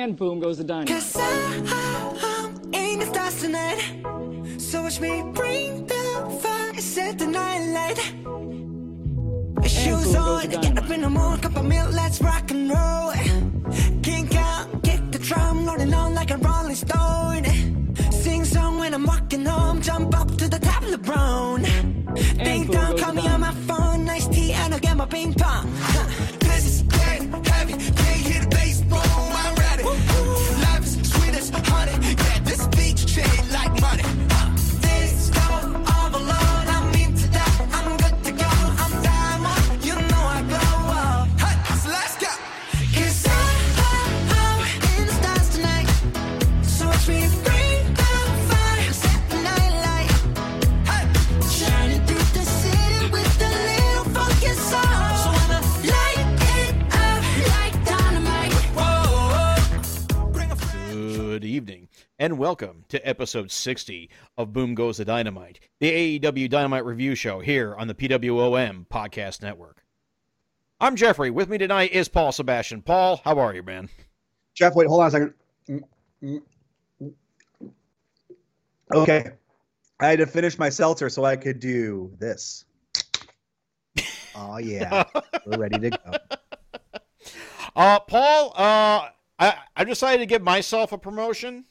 And boom goes the dynamite. Cause I'm in the stars tonight. So watch me bring the fire, set the night light. Shoes on, get up in the morning, cup of milk, let's rock and roll. Kink out, kick the drum, rolling on like a rolling stone. Sing song when I'm walking home, jump up to the top of the brown. Ding dong, call me on my phone, nice tea, and I'll get my ping pong. And welcome to episode 60 of Boom Goes the Dynamite, the AEW Dynamite review show here on the PWOM Podcast Network. I'm Geoffrey. With me tonight is Paul Sebastian. Paul, how are you, man? Jeff, wait, hold on a second. Okay. I had to finish my seltzer so I could do this. Oh yeah. We're ready to go. Uh, Paul, uh, I, I decided to give myself a promotion.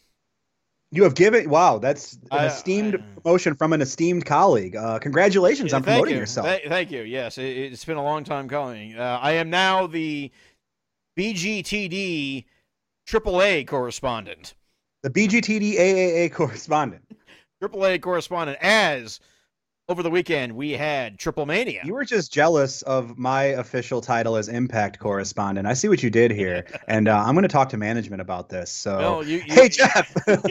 You have given wow, that's an esteemed I- promotion from an esteemed colleague. Uh, congratulations on promoting you. yourself. Thank, thank you. Yes, it, it's been a long time coming. Uh, I am now the BGTD AAA correspondent. the BGTD AAA correspondent. AAA correspondent. As over the weekend we had Triplemania. You were just jealous of my official title as Impact correspondent. I see what you did here, and uh, I'm going to talk to management about this. So, No, you- you- hey Jeff,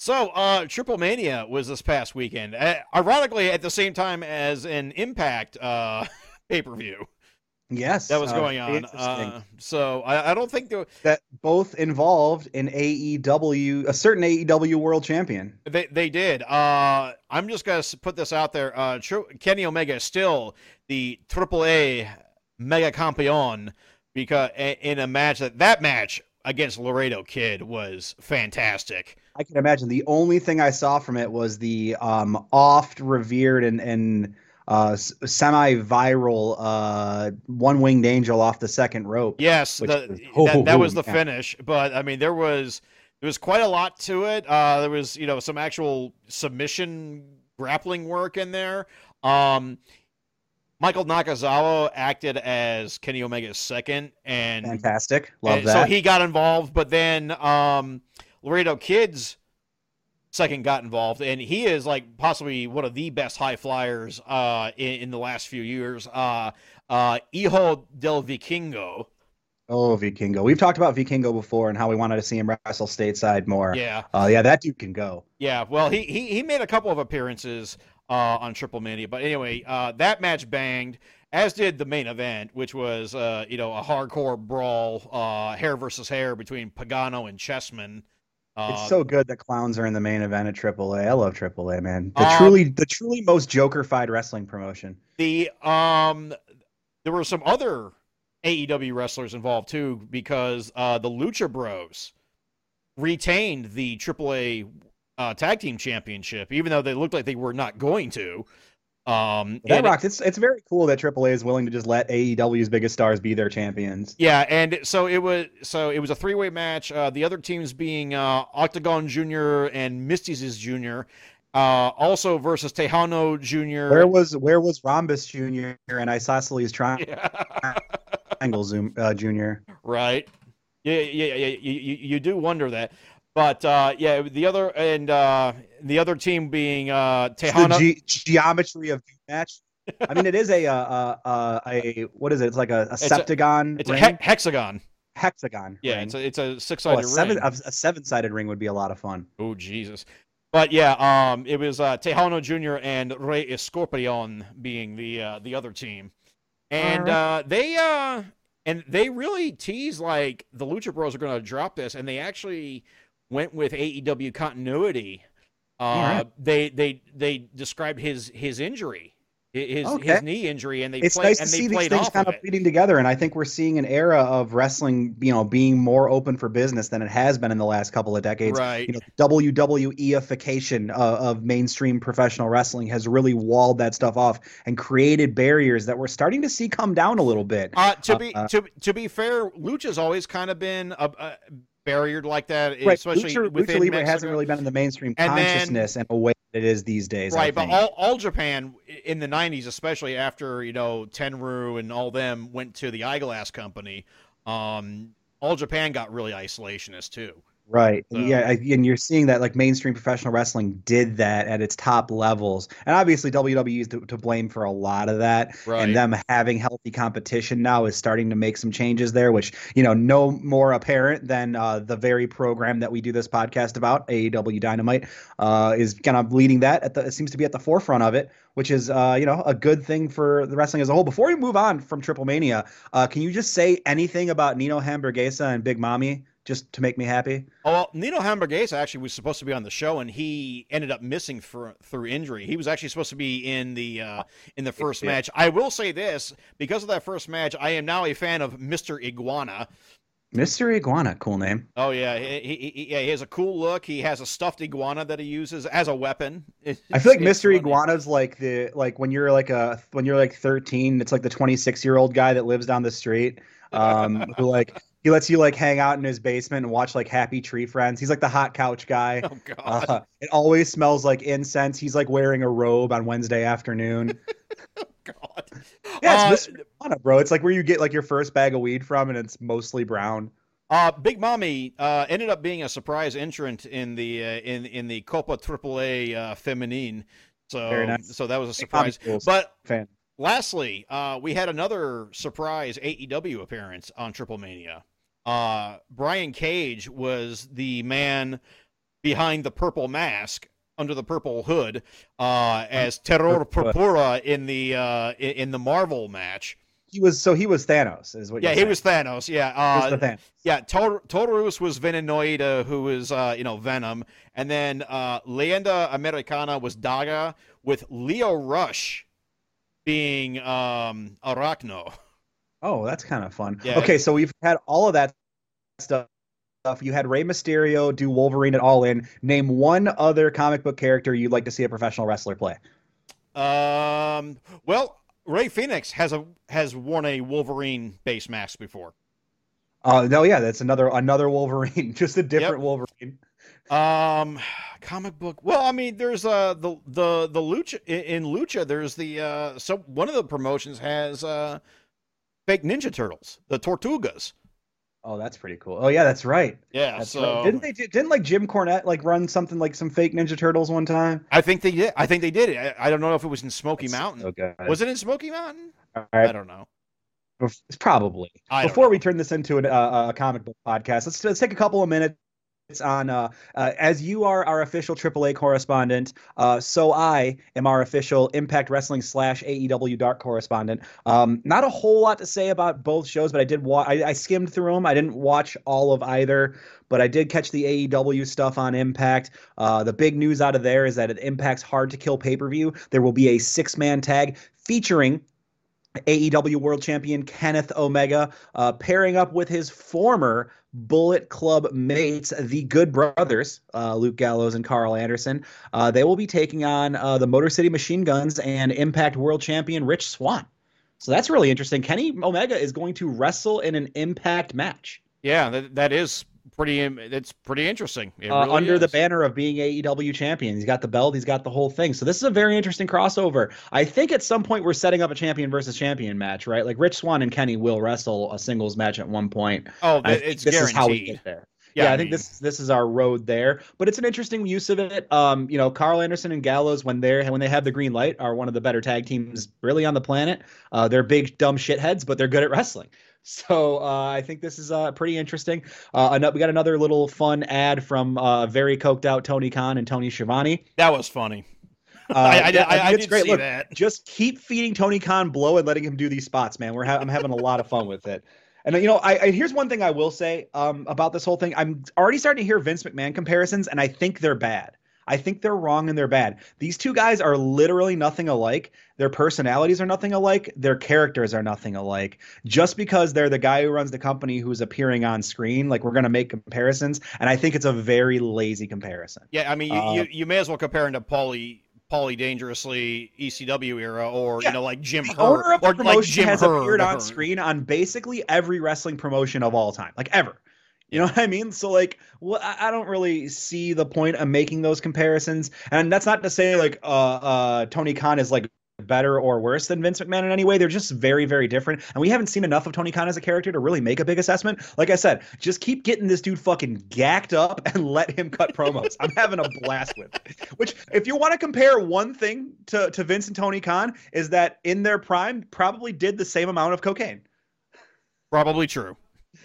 So, uh, Triplemania was this past weekend. Uh, ironically, at the same time as an Impact uh, pay per view yes, that was uh, going on. Uh, so, I, I don't think there, that both involved in AEW, a certain AEW world champion. they they did. Uh, I'm just gonna put this out there. Uh, Kenny Omega is still the AAA Mega Campeon because in a match that that match against Laredo Kid was fantastic. I can imagine the only thing I saw from it was the um, oft revered and and uh, semi viral uh, one winged angel off the second rope. Yes, the, was- that, that oh, was the yeah. finish. But I mean, there was there was quite a lot to it. Uh, there was you know some actual submission grappling work in there. Um, Michael Nakazawa acted as Kenny Omega's second, and, Fantastic, love and that. so he got involved. But then um, Laredo Kids second got involved, and he is like possibly one of the best high flyers uh, in, in the last few years. Uh, uh, Hijo del Vikingo. oh, Vikingo. We've talked about Vikingo before and how we wanted to see him wrestle stateside more. Yeah, Uh, yeah, that dude can go. yeah. Well, he he, he made a couple of appearances uh, on Triplemania, but anyway, uh, that match banged, as did the main event, which was uh, you know a hardcore brawl, uh, hair versus hair between Pagano and Chessman. Uh, It's so good that clowns are in the main event at AAA. I love AAA, man. The Um, truly, the truly most Joker-fied wrestling promotion. the um, there were some other AEW wrestlers involved too, because uh, the Lucha Bros retained the AAA uh, Tag Team Championship, even though they looked like they were not going to. Um, That rocks. It's it's very cool that AAA is willing to just let AEW's biggest stars be their champions. Yeah, and so it was. So it was a three-way match. Uh, the other teams being uh, Octagon Junior and Myzteziz Junior. Uh, also versus Tejano Junior. Where was where was Rhombus Jr. and Isosceles Triangle Yeah. Zoom uh, Jr. right. Yeah, yeah, yeah. You, you, you do wonder that, but uh, yeah, the other and uh, the other team being uh, It's the ge- geometry of the match. I mean, it is a uh, uh, uh, a what is it? It's like a, a a- septagon It's a he- hexagon. hexagon. Yeah, ring. it's a it's a Oh, six-sided a seven ring. a, a seven-sided ring would be a lot of fun. Oh Jesus! But yeah, um, it was uh, Tejano Jr. and Rey Escorpion being the uh, the other team, and uh, they uh, and they really tease like the Lucha Bros are going to drop this, and they actually went with AEW continuity. Uh, Alright. They they they described his his injury his Okay. his knee injury, and they it's played nice to and see these things kind of of it. bleeding together, and I think we're seeing an era of wrestling, you know, being more open for business than it has been in the last couple of decades. Right. You know, WWEification uh, of mainstream professional wrestling has really walled that stuff off and created barriers that we're starting to see come down a little bit. Uh, to be Uh, to to be fair, Lucha's always kind of been a, a barriered like that, Right, especially Lucha, within Lucha Libre hasn't really been in the mainstream And then- consciousness in a way that it is these days. Right, but all, all Japan in the '90s, especially after you know Tenryu and all them went to the eyeglass company, um, all Japan got really isolationist too. Right. So- yeah, and you're seeing that like mainstream professional wrestling did that at its top levels, and obviously WWE is to, to blame for a lot of that. Right. And them having healthy competition now is starting to make some changes there, which you know no more apparent than uh, the very program that we do this podcast about, AEW Dynamite, uh, is kind of leading that. At the it seems to be at the forefront of it, which is uh, you know a good thing for the wrestling as a whole. Before we move on from Triplemania, uh, can you just say anything about Nino Hamburguesa and Big Mommy just to make me happy? Oh, well, Nino Hamburguesa actually was supposed to be on the show, and he ended up missing for, through injury. He was actually supposed to be in the uh, in the first Yeah. match. I will say this because of that first match, I am now a fan of Mister Iguana. Mr. Iguana, cool name. Oh yeah, he, he, he, yeah, he has a cool look. He has a stuffed iguana that he uses as a weapon. I feel like Mr. Iguana's like the like when you're like a when you're like 13, it's like the 26 year old guy that lives down the street, um, who like he lets you like hang out in his basement and watch like Happy Tree Friends. He's like the hot couch guy. Oh god. Uh, it always smells like incense. He's like wearing a robe on Wednesday afternoon. Oh god. Yeah, Uh, it's Mr. Iguana, bro. It's like where you get like your first bag of weed from, and it's mostly brown. Uh, Big Mommy uh, ended up being a surprise entrant in the uh, in in the Copa AAA uh, Feminine. So Very nice. so that was a surprise. cool. But Fan. Lastly, uh, we had another surprise AEW appearance on Triplemania. Uh, Brian Cage was the man behind the purple mask under the purple hood uh, as Terror Purpura in the uh, in, the Marvel match. He was so he was Thanos, is what. Yeah, he was Thanos. Yeah, was uh, the Thanos. yeah, Tor- Taurus was Venenoida, who was uh, you know Venom, and then uh, Leyenda Americana was Daga, with Leo Rush being um, Arachno. Oh, that's kind of fun. Yeah. Okay, so we've had all of that stuff. You had Rey Mysterio do Wolverine at All In. Name one other comic book character you'd like to see a professional wrestler play. Um, well, Rey Fenix has a has worn a Wolverine base mask before. Uh, no, yeah, that's another another Wolverine, just a different Wolverine. Um, comic book. Well, I mean, there's uh the the the lucha in lucha. There's the uh so one of the promotions has uh fake Ninja Turtles, the Tortugas. Oh, that's pretty cool. Oh, yeah, that's right. Yeah, That's so right. Didn't they? Didn't like Jim Cornette like run something like some fake Ninja Turtles one time? I think they did. I think they did. I, I don't know if it was in Smoky Mountain. Okay. Was it in Smoky Mountain? All I don't know. It's probably. Before know. we turn this into an, uh, a comic book podcast, let's, let's take a couple of minutes on uh, uh, as you are our official AAA correspondent. Uh, so I am our official Impact Wrestling slash AEW Dark correspondent. Um, not a whole lot to say about both shows, but I did I, I skimmed through them. I didn't watch all of either, but I did catch the AEW stuff on Impact. Uh, the big news out of there is that at Impact's Hard to Kill pay per view, there will be a six man tag featuring AEW World Champion Kenneth Omega, uh, pairing up with his former Bullet Club mates, the Good Brothers, uh, Luke Gallows and Karl Anderson. Uh, they will be taking on uh, the Motor City Machine Guns and Impact World Champion Rich Swann. So that's really interesting. Kenny Omega is going to wrestle in an Impact match Yeah, that, that is pretty. It's pretty interesting. It uh, really under the banner of being AEW champion. He's got the belt, he's got the whole thing. So this is a very interesting crossover. I think at some point we're setting up a champion versus champion match, right? Like Rich Swann and Kenny will wrestle a singles match at one point. Oh, it's this guaranteed. is how we get there. Yeah, I, think mean, this this is our road there, but it's an interesting use of it. Um, you know, Karl Anderson and Gallows when they're when they have the green light are one of the better tag teams really on the planet. Uh, they're big dumb shitheads, but they're good at wrestling. So uh, I think this is uh, pretty interesting. Uh, we got another little fun ad from uh, very coked out Tony Khan and Tony Schiavone. that was funny. Uh, I, I, yeah, I, I see Look, that. just keep feeding Tony Khan blow and letting him do these spots, man. We're ha- I'm having a lot of fun with it. And you know, I, I here's one thing I will say um, about this whole thing. I'm already starting to hear Vince McMahon comparisons, and I think they're bad. I think they're wrong and they're bad. These two guys are literally nothing alike. Their personalities are nothing alike. Their characters are nothing alike. Just because they're the guy who runs the company who's appearing on screen, like we're going to make comparisons. And I think it's a very lazy comparison. Yeah, I mean, you, uh, you, you may as well compare him to Paulie Paulie Dangerously ECW era, or yeah. you know, like Jim the owner of the or promotion like Jim has appeared on screen on basically every wrestling promotion of all time, like ever. You know what I mean? So like, well, I don't really see the point of making those comparisons. And that's not to say like uh, uh, Tony Khan is like better or worse than Vince McMahon in any way. They're just very, very different. And we haven't seen enough of Tony Khan as a character to really make a big assessment. Like I said, just keep getting this dude fucking gacked up and let him cut promos. I'm having a blast with it. Which, if you want to compare one thing to, to Vince and Tony Khan, is that in their prime, probably did the same amount of cocaine. Probably true.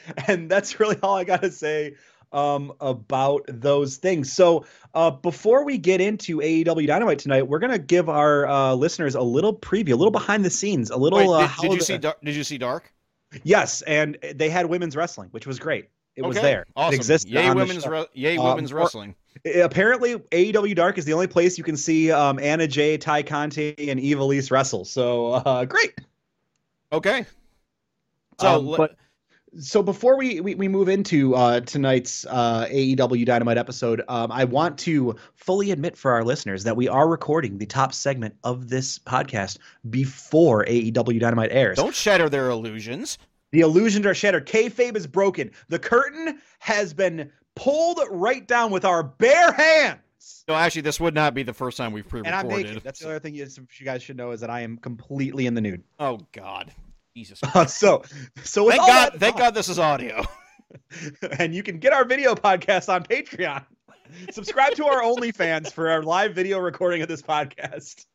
And that's really all I got to say um, about those things. So uh, before we get into AEW Dynamite tonight, we're gonna give our uh, listeners a little preview, a little behind the scenes, a little. Wait, uh, did, how did you the- see? Dar- did you see Dark? Yes, and they had women's wrestling, which was great. It was there. Awesome. It existed. Yay, on the women's show. re- yay, Um, women's wrestling. I- Apparently, AEW Dark is the only place you can see um, Anna Jay, Tay Conti, and Ivelisse wrestle. So uh, great. Okay. So, Um, but so before we, we, we move into uh, tonight's uh, AEW Dynamite episode, um, I want to fully admit for our listeners that we are recording the top segment of this podcast before AEW Dynamite airs. don't shatter their illusions. The illusions are shattered. Kayfabe is broken. The curtain has been pulled right down with our bare hands. No, actually, this would not be the first time we've pre-recorded. And I'm naked. That's the other thing you, you guys should know is that I am completely in the nude. Oh God, Jesus! Uh, so, so thank God, thank God, this is audio. and you can get our video podcast on Patreon. Subscribe to our OnlyFans for our live video recording of this podcast.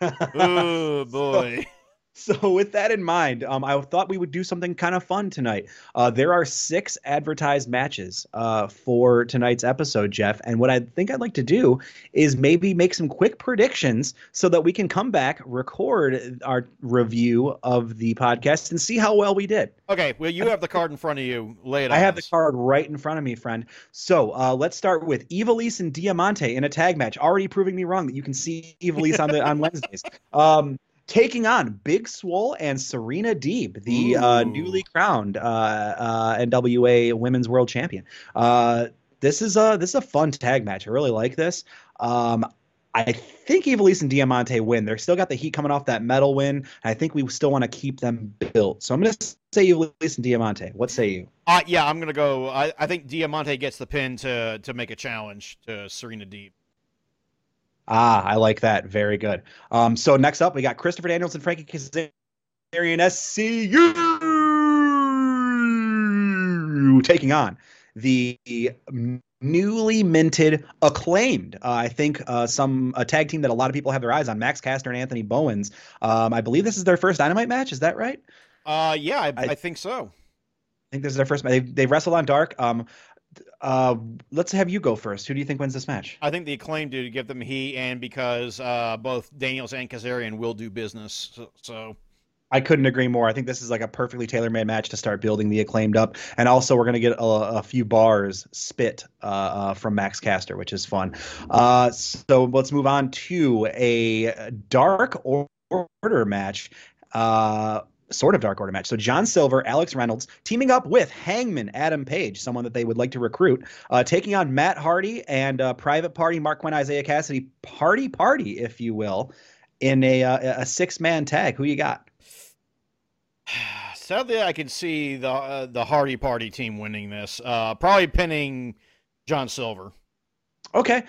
oh boy. So, with that in mind, um, I thought we would do something kind of fun tonight. Uh, there are six advertised matches uh, for tonight's episode, Jeff. And what I think I'd like to do is maybe make some quick predictions so that we can come back, record our review of the podcast, and see how well we did. Okay, well, you have the card in front of you. Lay it I have the card right in front of me, friend. So uh, let's start with Ivelisse and Diamante in a tag match, already proving me wrong that you can see Ivelisse on the on Wednesdays. Um, taking on Big Swole and Serena Deeb, the uh, newly crowned uh, uh, NWA Women's World Champion. Uh, this is a this is a fun tag match. I really like this. Um, I think Ivelisse and Diamante win. They're still got the heat coming off that metal win. I think we still want to keep them built. So I'm going to say Ivelisse and Diamante. What say you? Uh, yeah, I'm gonna go. I, I think Diamante gets the pin to to make a challenge to Serena Deeb. Ah, I like that. Very good. Um, so next up, we got Christopher Daniels and Frankie Kazarian SCU taking on the newly minted acclaimed. Uh, I think uh, some a tag team that a lot of people have their eyes on, Max Caster and Anthony Bowens. Um, I believe this is their first Dynamite match. Is that right? Uh, yeah, I, I- I think so. I think this is their first match. They've, they've wrestled on Dark. Um, uh, let's have you go first. Who do you think wins this match? I think the acclaim do to give them heat, and because uh, both Daniels and Kazarian will do business. So, so I couldn't agree more. I think this is like a perfectly tailor-made match to start building the acclaimed up, and also we're gonna get a, a few bars spit uh, uh, from Max Caster, which is fun. Uh, so let's move on to a Dark Order match. Sort of dark order match. So John Silver, Alex Reynolds teaming up with Hangman Adam Page, someone that they would like to recruit, uh, taking on Matt Hardy and uh, Private Party Marq Quen, Isiah Kassidy, Party Party, if you will, in a uh, a six man tag. Who you got? sadly, I can see the uh, the Hardy Party team winning this. Uh, probably pinning John Silver. Okay.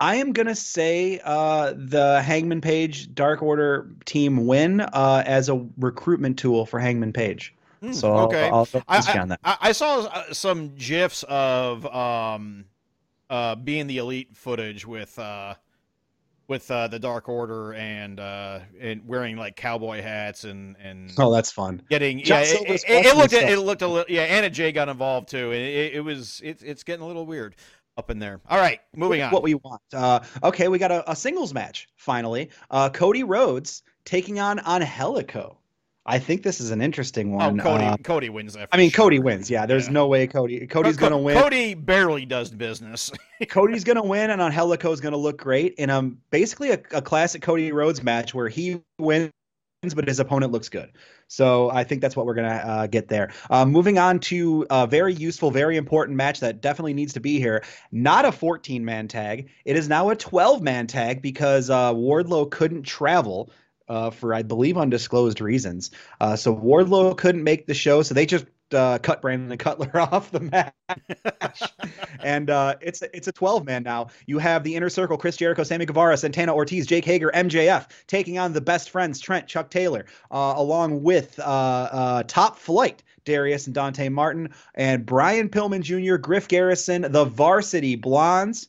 I am gonna say uh, the Hangman Page Dark Order team win uh, as a recruitment tool for Hangman Page. Hmm, So I'll- okay, I'll, I'll, I, I, on that. I, saw uh, some gifs of um, uh, being the elite footage with uh, with uh, the Dark Order and uh, and wearing like cowboy hats and and Oh, that's fun. getting John yeah. It, it, it, looked it looked a little yeah. Anna Jay got involved too, and it, it was it, it's getting a little weird up in there. All right, moving on. What we want. Uh, okay, we got a, a singles match finally. Uh, Cody Rhodes taking on Angelico. I think this is an interesting Oh, one. Cody. Uh, Cody wins. I mean, sure. Cody wins. Yeah, there's Yeah. no way Cody. Cody's Co- gonna win. Cody barely does business. Cody's gonna win, and Angelico's gonna look great in um basically a, a classic Cody Rhodes match where he wins, but his opponent looks good. So I think that's what we're gonna uh, get there. Uh, moving on to a very useful, very important match that definitely needs to be here. Not a 14 man tag. It is now a 12 man tag because uh, Wardlow couldn't travel. Uh, for I believe undisclosed reasons, uh, so Wardlow couldn't make the show, so they just uh, cut Brandon Cutler off the match and uh, it's it's a 12 man now. You have the inner circle: Chris Jericho, Sammy Guevara, Santana Ortiz, Jake Hager, MJF, taking on the best friends Trent, Chuck Taylor, uh, along with uh, uh, Top Flight. Darius and Dante Martin and Brian Pillman Jr., Griff Garrison, the Varsity Blondes.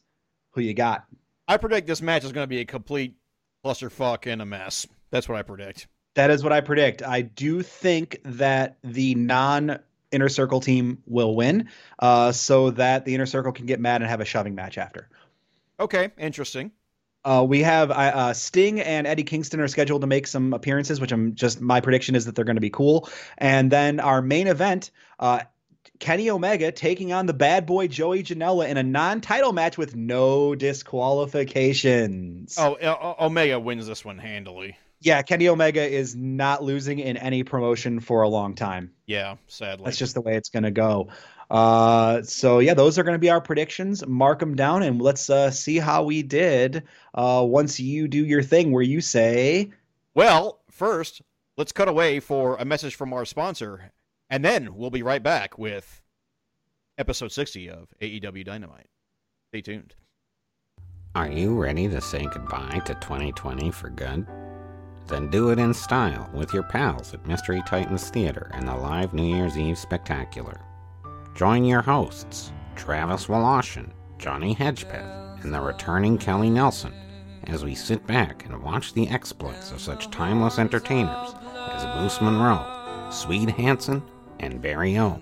Who you got? I predict this match is going to be a complete clusterfuck and a mess. That's what I predict. That is what I predict. I do think that the non inner circle team will win, uh, so that the inner circle can get mad and have a shoving match after. Okay, interesting. Uh, we have uh, uh, Sting and Eddie Kingston are scheduled to make some appearances, which I'm just my prediction is that they're going to be cool. And then our main event, uh, Kenny Omega taking on the bad boy Joey Janela in a non-title match with no disqualifications. Oh, O- Omega wins this one handily. Yeah, Kenny Omega is not losing in any promotion for a long time. Yeah, sadly. That's just the way it's going to go. Uh, so yeah, those are going to be our predictions. Mark them down, and let's uh, see how we did. Uh, once you do your thing, where you say, Well, first, let's cut away for a message from our sponsor, and then we'll be right back with episode 60 of AEW Dynamite. Stay tuned. Are you ready to say goodbye to 2020 for good? Then do it in style with your pals at Mystery Titans Theater and the live New Year's Eve Spectacular. Join your hosts, Travis Woloshin, Johnny Hedgepeth, and the returning Kelly Nelson as we sit back and watch the exploits of such timeless entertainers as Moose Monroe, Swede Hansen, and Barry O.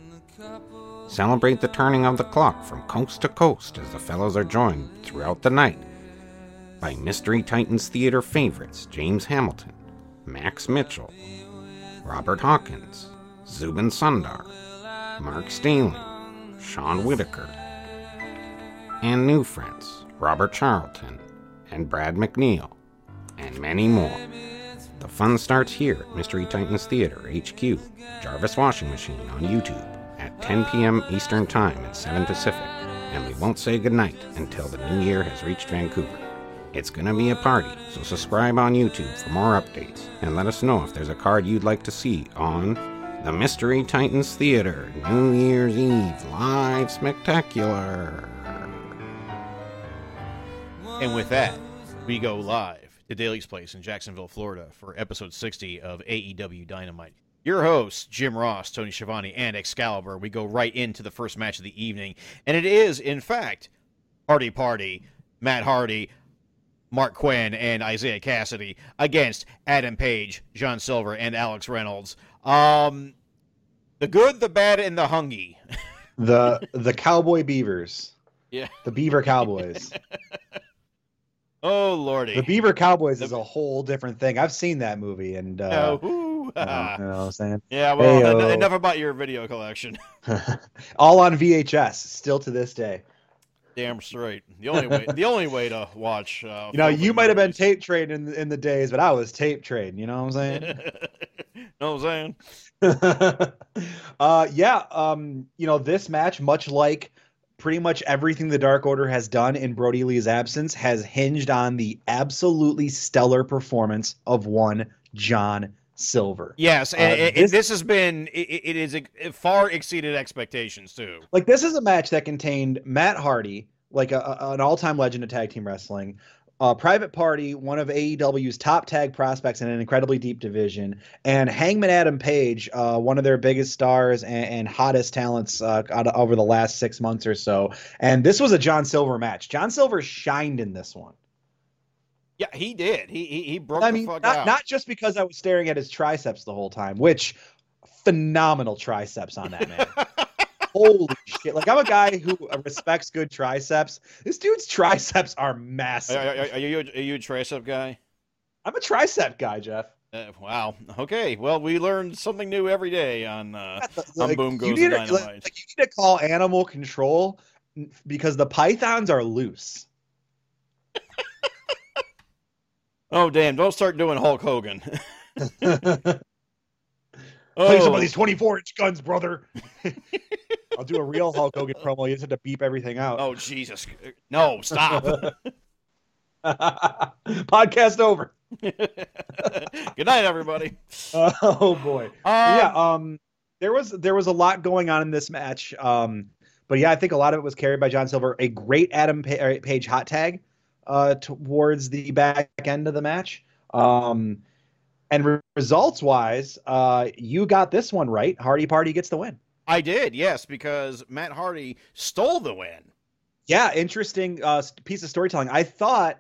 Celebrate the turning of the clock from coast to coast as the fellows are joined throughout the night by Mystery Titans Theater favorites James Hamilton, Max Mitchell, Robert Hawkins, Zubin Sundar, Mark Staley, Sean Whitaker, and new friends Robert Charlton and Brad McNeil, and many more. The fun starts here at Mystery Titans Theater HQ, Jarvis Washing Machine on YouTube at 10 p.m. Eastern Time and 7 Pacific, and we won't say goodnight until the new year has reached Vancouver. It's gonna be a party, so subscribe on YouTube for more updates and let us know if there's a card you'd like to see on the Mystery Titans Theater New Year's Eve Live Spectacular. And with that, we go live to Daly's Place in Jacksonville, Florida for episode 60 of AEW Dynamite. Your hosts, Jim Ross, Tony Schiavone, and Excalibur. We go right into the first match of the evening, and it is, in fact, Hardy Party, Matt Hardy, Marq Quen, and Isaiah Cassidy against Adam Page, John Silver, and Alex Reynolds. Um, the good, the bad, and the hungy. the the Cowboy Beavers, Yeah. the Beaver Cowboys. Oh lordy. the Beaver Cowboys The- is a whole different thing. I've seen that movie, and uh, Oh, ooh, you know, what I'm saying. yeah. Well, en- Heyo. enough about your video collection. All on VHS, still to this day. Damn straight. The only way. the only way to watch. Uh, You know, you might have been tape trading in, in the days, but I was tape trading. You know what I'm saying? know what I'm saying? uh, yeah. Um, you know, this match, much like pretty much everything the Dark Order has done in Brodie Lee's absence, has hinged on the absolutely stellar performance of one John Silver. Yes, and Uh, it- it- this- this has been. It, it is it far exceeded expectations too. Like this is a match that contained Matt Hardy, like a, a- an all-time legend of tag team wrestling, uh, Private Party, one of AEW's top tag prospects in an incredibly deep division, and Hangman Adam Page, uh, one of their biggest stars and, and hottest talents uh, of- over the last six months or so. And this was a John Silver match. John Silver shined in this one. Yeah, he did. He he, he broke I the mean, fuck not, out. not just because I was staring at his triceps the whole time, which phenomenal triceps on that man. Holy shit! Like I'm a guy who respects good triceps. This dude's triceps are Are, massive. are, are you are you a tricep guy? I'm a tricep guy, Jeff. Uh, wow. Okay. Well, we learned something new every day on uh, on Like, Boom you Goes need to- like- like, you need to call animal control because the pythons are loose. Oh damn! Don't start doing Hulk Hogan. Play oh, some of these 24 inch guns, brother. I'll do a real Hulk Hogan promo. You just have to beep everything out. oh Jesus! No, stop. Podcast over. Good night, everybody. Oh boy. Um, yeah, um there was there was a lot going on in this match. Um but yeah, I think a lot of it was carried by John Silver. A great Adam Pa- Page hot tag uh towards the back end of the match. Um and re- results wise, uh you got this one right. Hardy Party gets the win. I did, yes, because Matt Hardy stole the win. Yeah, interesting uh, piece of storytelling. I thought,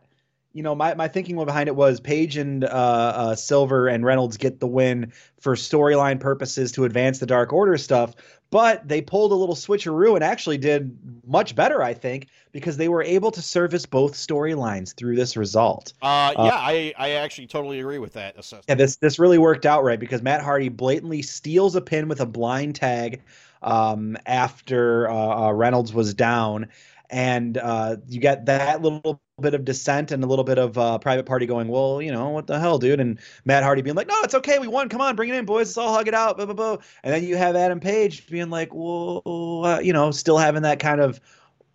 you know, my, my thinking behind it was Page and uh, uh, Silver and Reynolds get the win for storyline purposes to advance the Dark Order stuff, but they pulled a little switcheroo and actually did much better, I think, because they were able to service both storylines through this result. Uh, Uh, yeah, I, I actually totally agree with that assessment. Yeah, this this really worked out right because Matt Hardy blatantly steals a pin with a blind tag um, after uh, uh, Reynolds was down, and uh, you get that little bit of dissent and a little bit of uh, private party going, well, you know, what the hell, dude? And Matt Hardy being like, no, it's okay, we won, come on, bring it in, boys, let's all hug it out, blah blah blah. And then you have Adam Page being like, well, uh, you know, still having that kind of,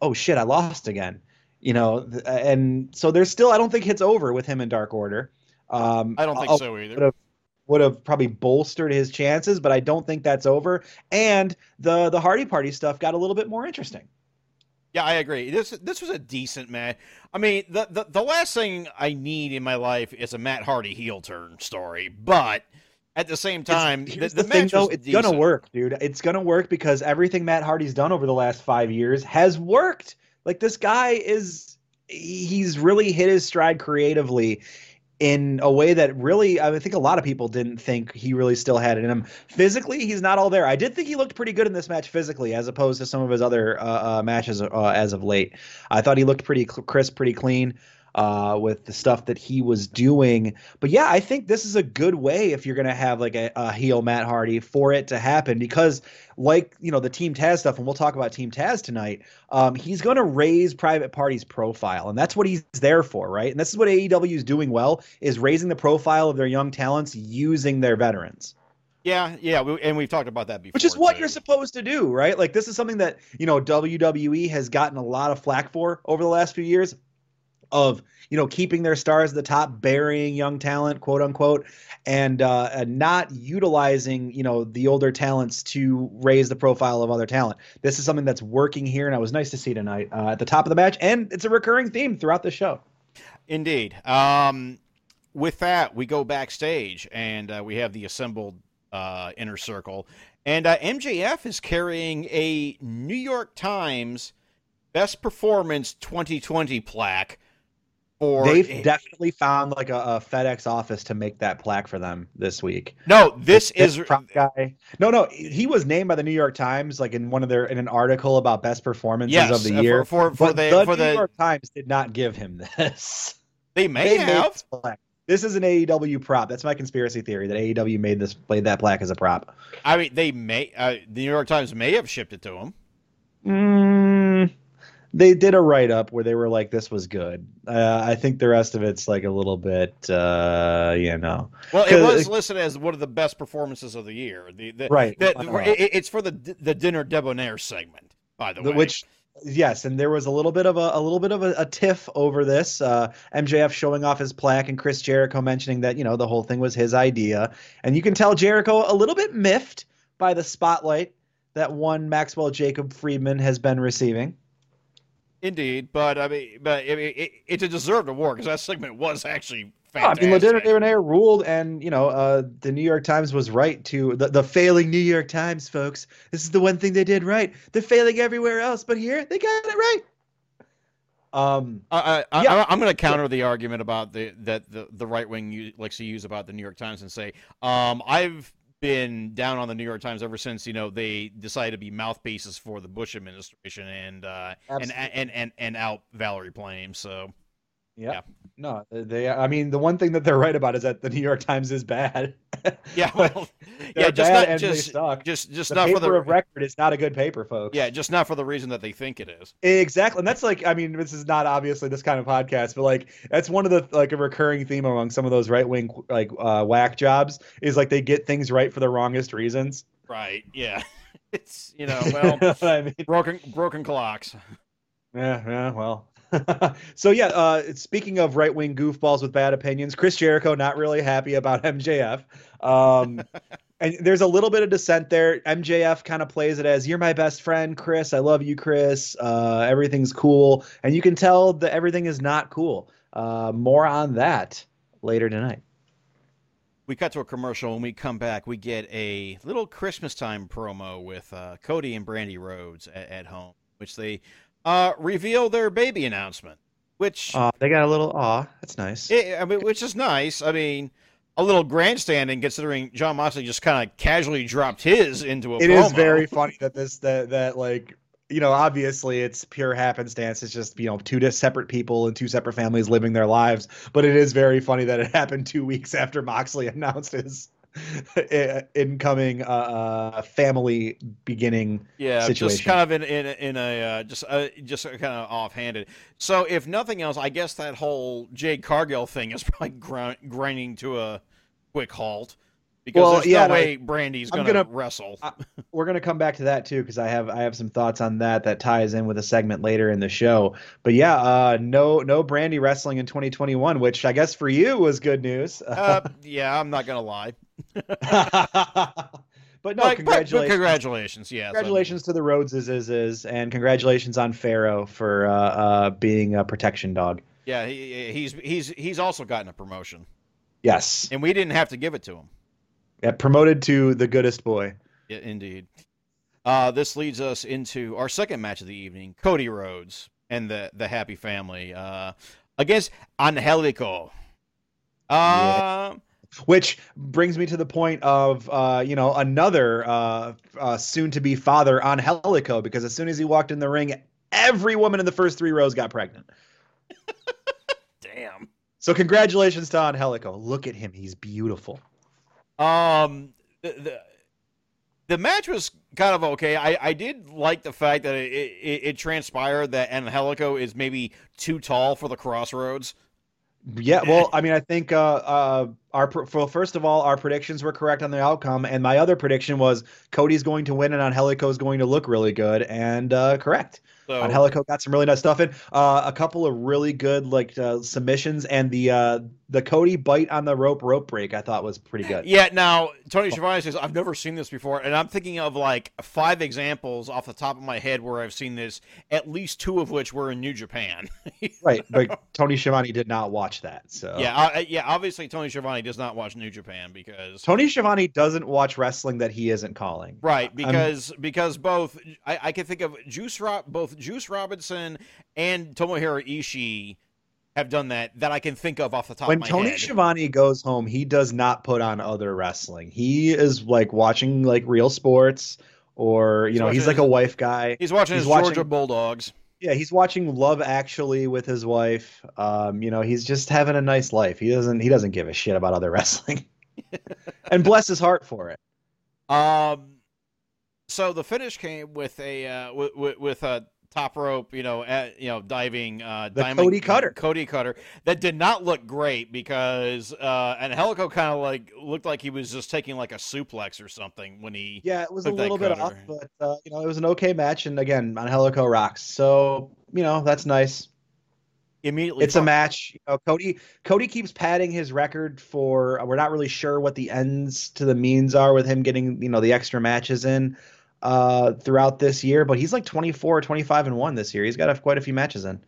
oh shit, I lost again. You know, and so there's still, I don't think it's over with him in Dark Order. Um, I don't think I'll- so either. would've- would have probably bolstered his chances, but I don't think that's over. And the the Hardy Party stuff got a little bit more interesting. Yeah, I agree. This this was a decent match. I mean, the, the the last thing I need in my life is a Matt Hardy heel turn story, but at the same time, the, the, the, thing, match though, was it's gonna work, dude. It's gonna work because everything Matt Hardy's done over the last five years has worked. Like this guy is, he's really hit his stride creatively in a way that really I think a lot of people didn't think he really still had it in him. Physically, he's not all there. I did think he looked pretty good in this match physically, as opposed to some of his other uh, uh, matches uh, as of late. I thought he looked pretty crisp, pretty clean uh, with the stuff that he was doing. But yeah, I think this is a good way if you're going to have like a, a heel Matt Hardy for it to happen because, like you know, the Team Taz stuff, and we'll talk about Team Taz tonight. Um, he's going to raise Private Party's profile, and that's what he's there for, right? And this is what AEW is doing well: is raising the profile of their young talents using their veterans Yeah, yeah, we, and we've talked about that before. which is what too. you're supposed to do, right? Like this is something that you know WWE has gotten a lot of flack for over the last few years, of you know keeping their stars at the top, burying young talent, quote unquote, and uh, not utilizing you know the older talents to raise the profile of other talent. This is something that's working here, and it was nice to see tonight uh, at the top of the match, and it's a recurring theme throughout the show. Indeed. Um, with that, we go backstage and uh, we have the assembled uh, inner circle, and uh, MJF is carrying a New York Times Best Performance 2020 plaque. For They've definitely found like a, a FedEx office to make that plaque for them this week. no, this This is prop guy. No, no, he was named by the New York Times, like in one of their in an article about best performances yes of the year. for for, for but the, the, for New the York Times did not give him this. they may They made have. this plaque. This is an AEW prop. That's my conspiracy theory that AEW made this played that plaque as a prop. I mean, they may. Uh, the New York Times may have shipped it to him. Mm, they did a write up where they were like, "This was good." Uh, I think the rest of it's like a little bit, uh, you know, Well, it was listed as one of the best performances of the year. The, the, Right. the- it- it's for the the dinner debonair segment, by the, The- way. which yes and there was a little bit of a, a little bit of a, a tiff over this uh mjf showing off his plaque and chris jericho mentioning that you know the whole thing was his idea and you can tell jericho a little bit miffed by the spotlight that one maxwell jacob friedman has been receiving Indeed, but I mean, but it, it, it's a deserved award because that segment was actually Oh, I fantastic. mean, Le Dinner Debonair ruled, and you know, uh, the New York Times was right to the, the failing New York Times, folks. This is the one thing they did right. They're failing everywhere else, but here they got it right. Um, I, I, Yeah. I, I'm going to counter the argument about the that the, the right wing likes to use about the New York Times and say, um, I've been down on the New York Times ever since you know they decided to be mouthpieces for the Bush administration and uh, and, and and and out Valerie Plame. So Yeah. Yeah. No, they. I mean, the one thing that they're right about is that the New York Times is bad. Yeah, well, yeah, just not just just just the not for the of record It's not a good paper, folks. yeah, just not for the reason that they think it is. Exactly. And that's like, I mean, this is not obviously this kind of podcast, but like, that's one of the, like, a recurring theme among some of those right wing, like, uh, whack jobs is like they get things right for the wrongest reasons. Right? Yeah, it's you know well I mean, broken broken clocks. yeah, yeah, well. so, yeah, uh, speaking of right wing goofballs with bad opinions, Chris Jericho not really happy about MJF. Um, and there's a little bit of dissent there. MJF kind of plays it as you're my best friend, Chris. I love you, Chris. Uh, everything's cool. And you can tell that everything is not cool. Uh, more on that later tonight. We cut to a commercial. When we come back, we get a little Christmas time promo with uh, Cody and Brandy Rhodes at, at home, which they uh, reveal their baby announcement. Which Uh, they got a little aw. That's nice. I I mean, which is nice. I mean, a little grandstanding considering John Moxley just kind of casually dropped his into a. It is promo. very funny that this that that like you know obviously it's pure happenstance it's just you know two dis- separate people and two separate families living their lives but it is very funny that it happened two weeks after moxley announced his incoming uh, uh family beginning yeah, just kind of in in in a uh, just uh, just kind of offhanded. So if nothing else, I guess that whole Jade Cargill thing is probably grind, grinding to a quick halt because Well, there's yeah, no way Brandy's I'm gonna, gonna- wrestle. I- we're going to come back to that too because i have i have some thoughts on that that ties in with a segment later in the show but yeah uh no no brandy wrestling in 2021 which i guess for you was good news uh, yeah, I'm not gonna lie. but no Like, but- but congratulations congratulations, mean, Congratulations to the Rhodeses, is, is, and congratulations on Pharaoh for uh, uh, being a protection dog. yeah, he, he's he's he's also gotten a promotion, Yes, and we didn't have to give it to him. yeah, promoted to the goodest boy. Yeah, indeed. Uh, this leads us into our second match of the evening: Cody Rhodes and the the Happy Family uh, against Angelico. Uh, Which brings me to the point of uh, you know another uh, uh, soon-to-be father Angelico because as soon as he walked in the ring, every woman in the first three rows got pregnant. Damn. So congratulations to Angelico. Look at him; he's beautiful. Um, the, the the match was kind of okay. I, I did like the fact that it, it, it transpired that Angelico is maybe too tall for the crossroads. Yeah, well, I mean, I think uh, uh, our well, first of all, our predictions were correct on the outcome, and my other prediction was Cody's going to win, and Angelico is going to look really good, and uh, correct. So Angelico got some really nice stuff in. Uh, a couple of really good like uh, submissions, and the uh, the Cody bite on the rope rope break I thought was pretty good. Yeah, now Tony Schiavone says I've never seen this before, and I'm thinking of like five examples off the top of my head where I've seen this. At least two of which were in New Japan. Right, but Tony Schiavone did not watch that. So yeah, uh, yeah. Obviously, Tony Schiavone does not watch New Japan because Tony Schiavone doesn't watch wrestling that he isn't calling. right because because both I, I can think of Juice Rob both Juice Robinson and Tomohiro Ishii have done that that I can think of off the top when of my Tony head. Schiavone goes home, he does not put on other wrestling. He is like watching like real sports, or you He's know, he's watching like a wife guy. He's watching he's his watching- Georgia Bulldogs. Yeah, he's watching Love Actually with his wife. Um, you know, he's just having a nice life. He doesn't he doesn't give a shit about other wrestling, and bless his heart for it. Um, so the finish came with a uh, with, with, with a top rope, you know, at, you know, diving uh, The diamond, Cody Cutter. Cody Cutter that did not look great because uh, Angelico kind of like looked like he was just taking like a suplex or something when he Yeah, it was a little bit cutter. off, but uh, you know, it was an okay match. And again, Angelico rocks. So you know, that's nice. immediately. It's a match. You know, Cody Cody keeps padding his record for. We're not really sure what the ends to the means are with him getting you know the extra matches in uh throughout this year, but he's like 24 25 and 1 this year. He's got a, quite a few matches in.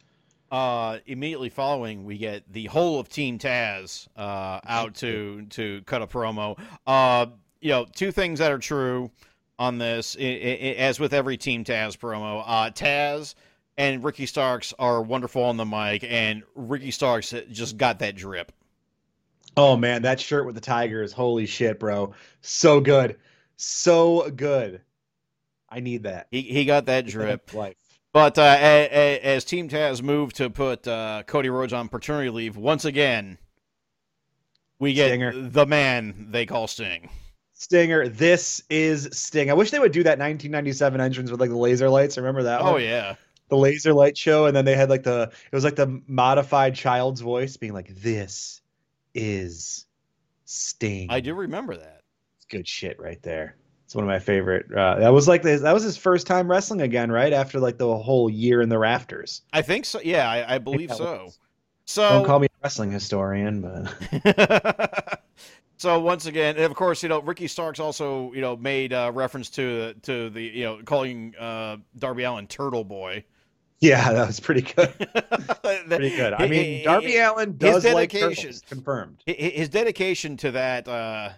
Uh, immediately following, we get the whole of Team Taz uh, out to to cut a promo. Uh, you know, two things that are true on this, i i as with every Team Taz promo. Uh, Taz and Ricky Starks are wonderful on the mic, and Ricky Starks just got that drip. Oh man, that shirt with the tigers, holy shit, bro. So good. So good. I need that. He he got that drip. Life. But uh, a, a, as Team Taz moved to put uh, Cody Rhodes on paternity leave once again, we get Stinger. the man they call Sting. Stinger, this is Sting. I wish they would do that 1997 entrance with like the laser lights. Remember that? Oh one? yeah, the laser light show, and then they had like the it was like the modified child's voice being like, "This is Sting." I do remember that. It's good shit right there. It's one of my favorite. Uh, that was like the, that was his first time wrestling again, right after like the whole year in the rafters. I think so. Yeah, I, I believe so. was- So Don't call me a wrestling historian, but so once again, and of course, you know Ricky Starks also you know made uh, reference to to the you know calling uh, Darby Allin Turtle Boy. yeah, that was pretty good. Pretty good. I mean, Darby Allin does like dedication- turtles, confirmed. his dedication to that uh,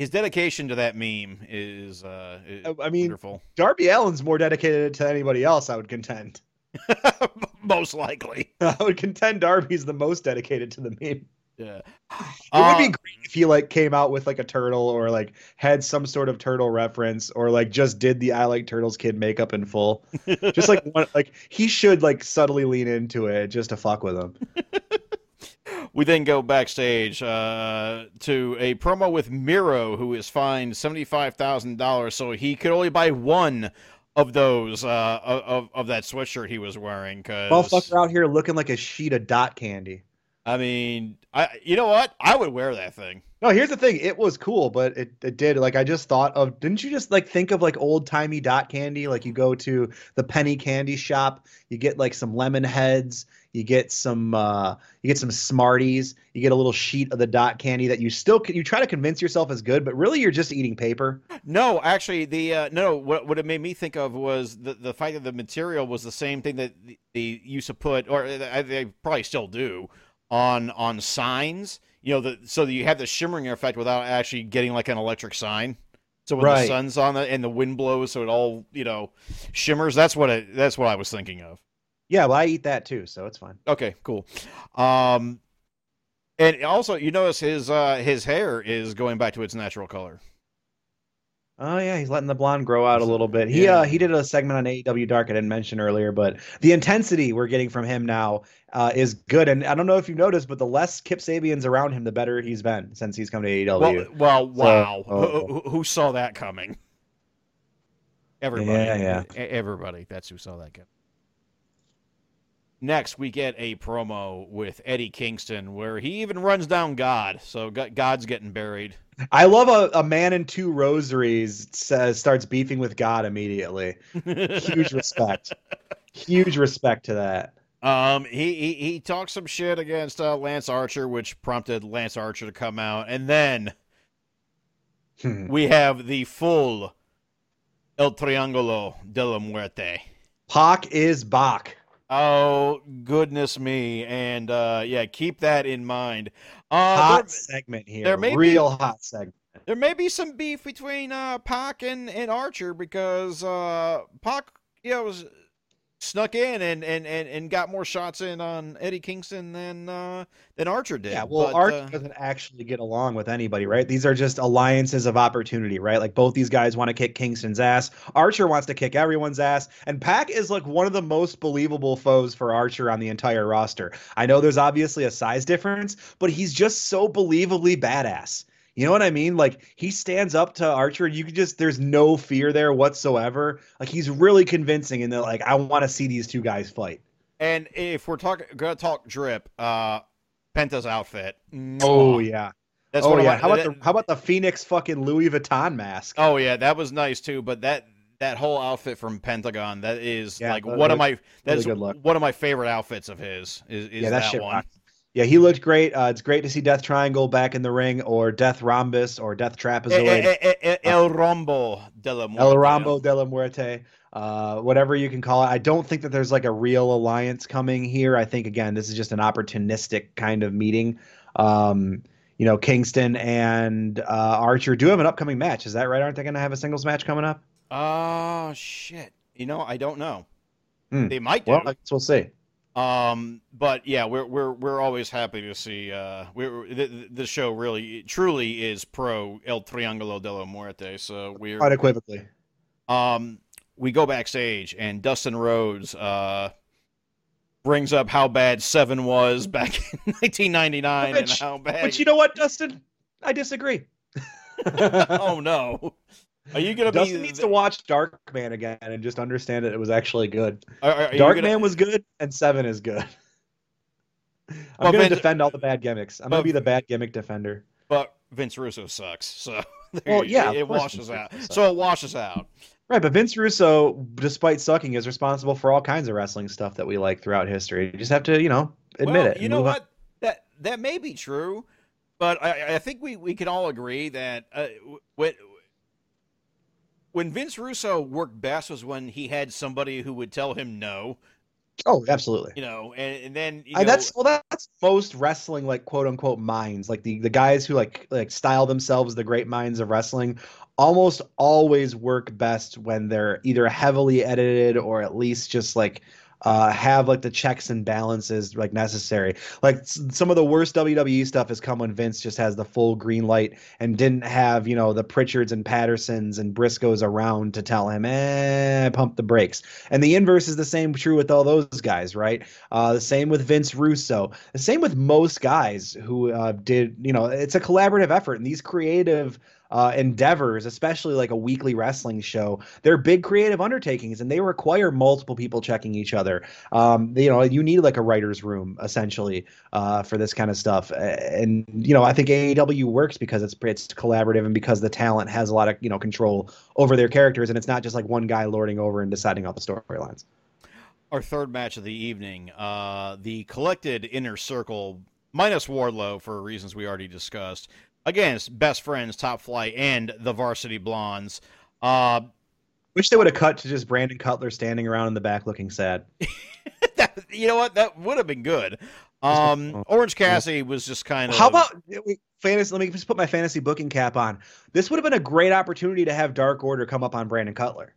his dedication to that meme is uh, is I mean, wonderful. Darby Allin's more dedicated to anybody else. I would contend. Most likely. I would contend Darby's the most dedicated to the meme. Yeah. It would be great if he like came out with like a turtle or like had some sort of turtle reference or like just did the I like turtles kid makeup in full. just like one, like he should like subtly lean into it just to fuck with him. We then go backstage uh, to a promo with Miro, who is fined seventy-five thousand dollars, so he could only buy one of those uh, of of that sweatshirt he was wearing. Cause Motherfucker out here looking like a sheet of dot candy. I mean, I you know what? I would wear that thing. No, here's the thing. It was cool, but it, it did like I just thought of. Didn't you just like think of like old timey dot candy? Like you go to the penny candy shop, you get like some lemon heads, you get some uh, you get some Smarties, you get a little sheet of the dot candy that you still you try to convince yourself is good, but really you're just eating paper. No, actually, the uh, no. What what it made me think of was the the fact that the material was the same thing that they used to put, or they they probably still do, on on signs. You know, the, so that you have the shimmering effect without actually getting like an electric sign. So when the sun's on it and the wind blows, so it all you know shimmers. That's what it, that's what I was thinking of. Yeah, well I eat that too, so it's fine. Okay, cool. Um, and also you notice his uh his hair is going back to its natural color. Oh yeah, he's letting the blonde grow out a little bit. He Yeah. uh he did a segment on AEW Dark I didn't mention earlier, but the intensity we're getting from him now uh, is good. And I don't know if you noticed, but the less Kip Sabian's around him, the better he's been since he's come to AEW. Well, well, wow. oh, who, who, saw that coming? Everybody. Yeah, yeah. Everybody. That's who saw that coming. Next, we get a promo with Eddie Kingston where he even runs down God. So God's getting buried. I love a, a man in two rosaries says starts beefing with God immediately. Huge respect. Huge respect to that. Um, he, he he talks some shit against uh, Lance Archer, which prompted Lance Archer to come out, and then Hmm. we have the full El Triángulo de la Muerte. Pac is Bach. Oh goodness me! And uh, yeah, keep that in mind. Uh, Hot there, segment here. there may be- Real hot segment. there may be some beef between uh, Pac and, and Archer because uh, Pac, you know, was snuck in and, and, and, and got more shots in on Eddie Kingston than uh, than Archer did. Yeah, well, But, Archer uh, doesn't actually get along with anybody, right? These are just alliances of opportunity, right? Like both these guys want to kick Kingston's ass. Archer wants to kick everyone's ass, and Pac is like one of the most believable foes for Archer on the entire roster. I know there's obviously a size difference, but he's just so believably badass. You know what I mean? Like he stands up to Archer, and you can just there's no fear there whatsoever. Like he's really convincing, and they're like, I want to see these two guys fight. and if we're talking, gonna talk drip, uh, Penta's outfit. Oh yeah. that's oh of yeah. my- how about that- the how about the Fenix fucking Louis Vuitton mask? Oh yeah, that was nice too. But that that whole outfit from Pentagon, that is Yeah, like one of my that's look. one of my favorite outfits of his. Is, is yeah, that, that, shit one? rocks. Yeah, he looked great. Uh, it's great to see Death Triangle back in the ring, or Death Rhombus, or Death Eh, Trapezoid, eh, eh, eh, El Rombo de la Muerte. El Rombo de la Muerte, uh, whatever you can call it. I don't think that there's like a real alliance coming here. I think again, this is just an opportunistic kind of meeting. Um, you know, Kingston and uh, Archer do have an upcoming match. Is that right? Aren't they going to have a singles match coming up? Oh shit! You know, I don't know. Hmm. They might do. Well, I guess we'll see. Um, but yeah, we're we're we're always happy to see. Uh, we're the, the show really truly is pro El Triángulo de la Muerte. So we're Unequivocally. um we go backstage and Dustin Rhodes uh, brings up how bad Seven was back in 1999 and how bad. But you know what, Dustin? I disagree. oh no, are you gonna Dustin be? needs to watch Darkman again and just understand that it was actually good. Are, are Darkman gonna- was good, and Seven is good. I'm Well, going to Vince- defend all the bad gimmicks. I'm gonna be the bad gimmick defender. But Vince Russo sucks, so Well, yeah, it, course washes Vince out. So it washes out. Right, but Vince Russo, despite sucking, is responsible for all kinds of wrestling stuff that we like throughout history. You just have to, you know, admit well, it. You know move on. what? That that may be true, but I, I think we, we can all agree that uh, when when Vince Russo worked best was when he had somebody who would tell him no, Oh, absolutely. you know, and, and then you uh, And know, that's well, that's most wrestling like quote unquote minds, like the the guys who like like style themselves the great minds of wrestling, almost always work best when they're either heavily edited or at least just like uh, have like the checks and balances like necessary. Like some of the worst WWE stuff has come when Vince just has the full green light and didn't have you know the Pritchards and Pattersons and Briscoes around to tell him, eh, pump the brakes. And the inverse is the same true with all those guys, right? Uh, the same with Vince Russo. The same with most guys who uh, did, you know, it's a collaborative effort. And these creative uh, endeavors, especially like a weekly wrestling show, they're big creative undertakings and they require multiple people checking each other. Um, you know, you need like a writer's room essentially uh, for this kind of stuff. And, you know, I think AEW works because it's, it's collaborative and because the talent has a lot of, you know, control over their characters. And it's not just like one guy lording over and deciding all the storylines. our third match of the evening, uh, the collected inner circle minus Wardlow for reasons we already discussed against Best Friends, Top Flight, and the Varsity Blondes. Uh, Wish they would have cut to just Brandon Cutler standing around in the back looking sad. that, you know what? That would have been good. Um, Orange Cassidy was just kind of. How about fantasy? Let me just put my fantasy booking cap on. This would have been a great opportunity to have Dark Order come up on Brandon Cutler,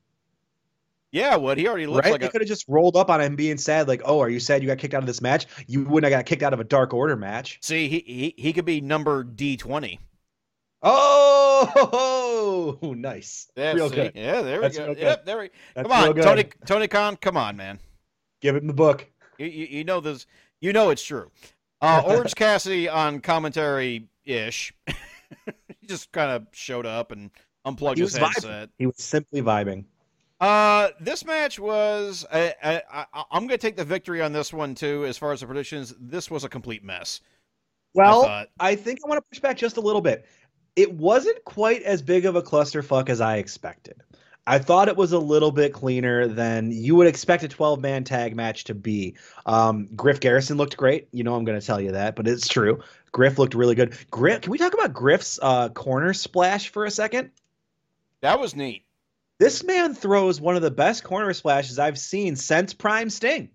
Yeah, what he already looks right? like they a, could have just rolled up on him being sad, like, "Oh, are you sad you got kicked out of this match? You wouldn't have got kicked out of a Dark Order match." See, he, he he could be number D twenty. Oh, nice, Yeah, real see? good. Yeah, there That's we go. Yep, there we. That's come on. Tony Tony Khan. Come on, man. Give him the book. You, you, you know this. You know it's true. Uh, Orange Cassidy on commentary ish. he just kind of showed up and unplugged He his was vibing. headset. He was simply vibing. Uh, this match was. I, I, I, I'm going to take the victory on this one too. As far as the predictions, this was a complete mess. Well, thought. I think I want to push back just a little bit. It wasn't quite as big of a clusterfuck as I expected. I thought it was a little bit cleaner than you would expect a 12 man tag match to be. Um, Griff Garrison looked great. You know, I'm going to tell you that, but it's true. Griff looked really good. Griff, can we talk about Griff's uh, corner splash for a second? That was neat. This man throws one of the best corner splashes I've seen since Prime Sting.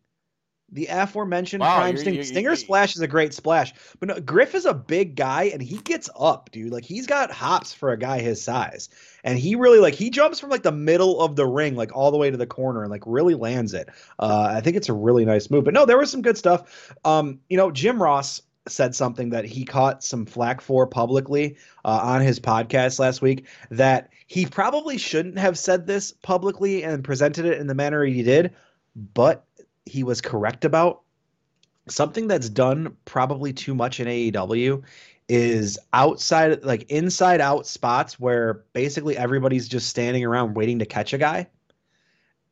The aforementioned Wow, Prime you're- Sting. you're- Stinger splash is a great splash, but no, Griff is a big guy and he gets up, dude. Like he's got hops for a guy his size, and he really like he jumps from like the middle of the ring, like all the way to the corner, and like really lands it. Uh, I think it's a really nice move. But no, there was some good stuff. Um, you know, Jim Ross said something that he caught some flack for publicly uh, on his podcast last week that he probably shouldn't have said this publicly and presented it in the manner he did, but he was correct about. Something that's done probably too much in AEW is outside, like inside out spots where basically everybody's just standing around waiting to catch a guy.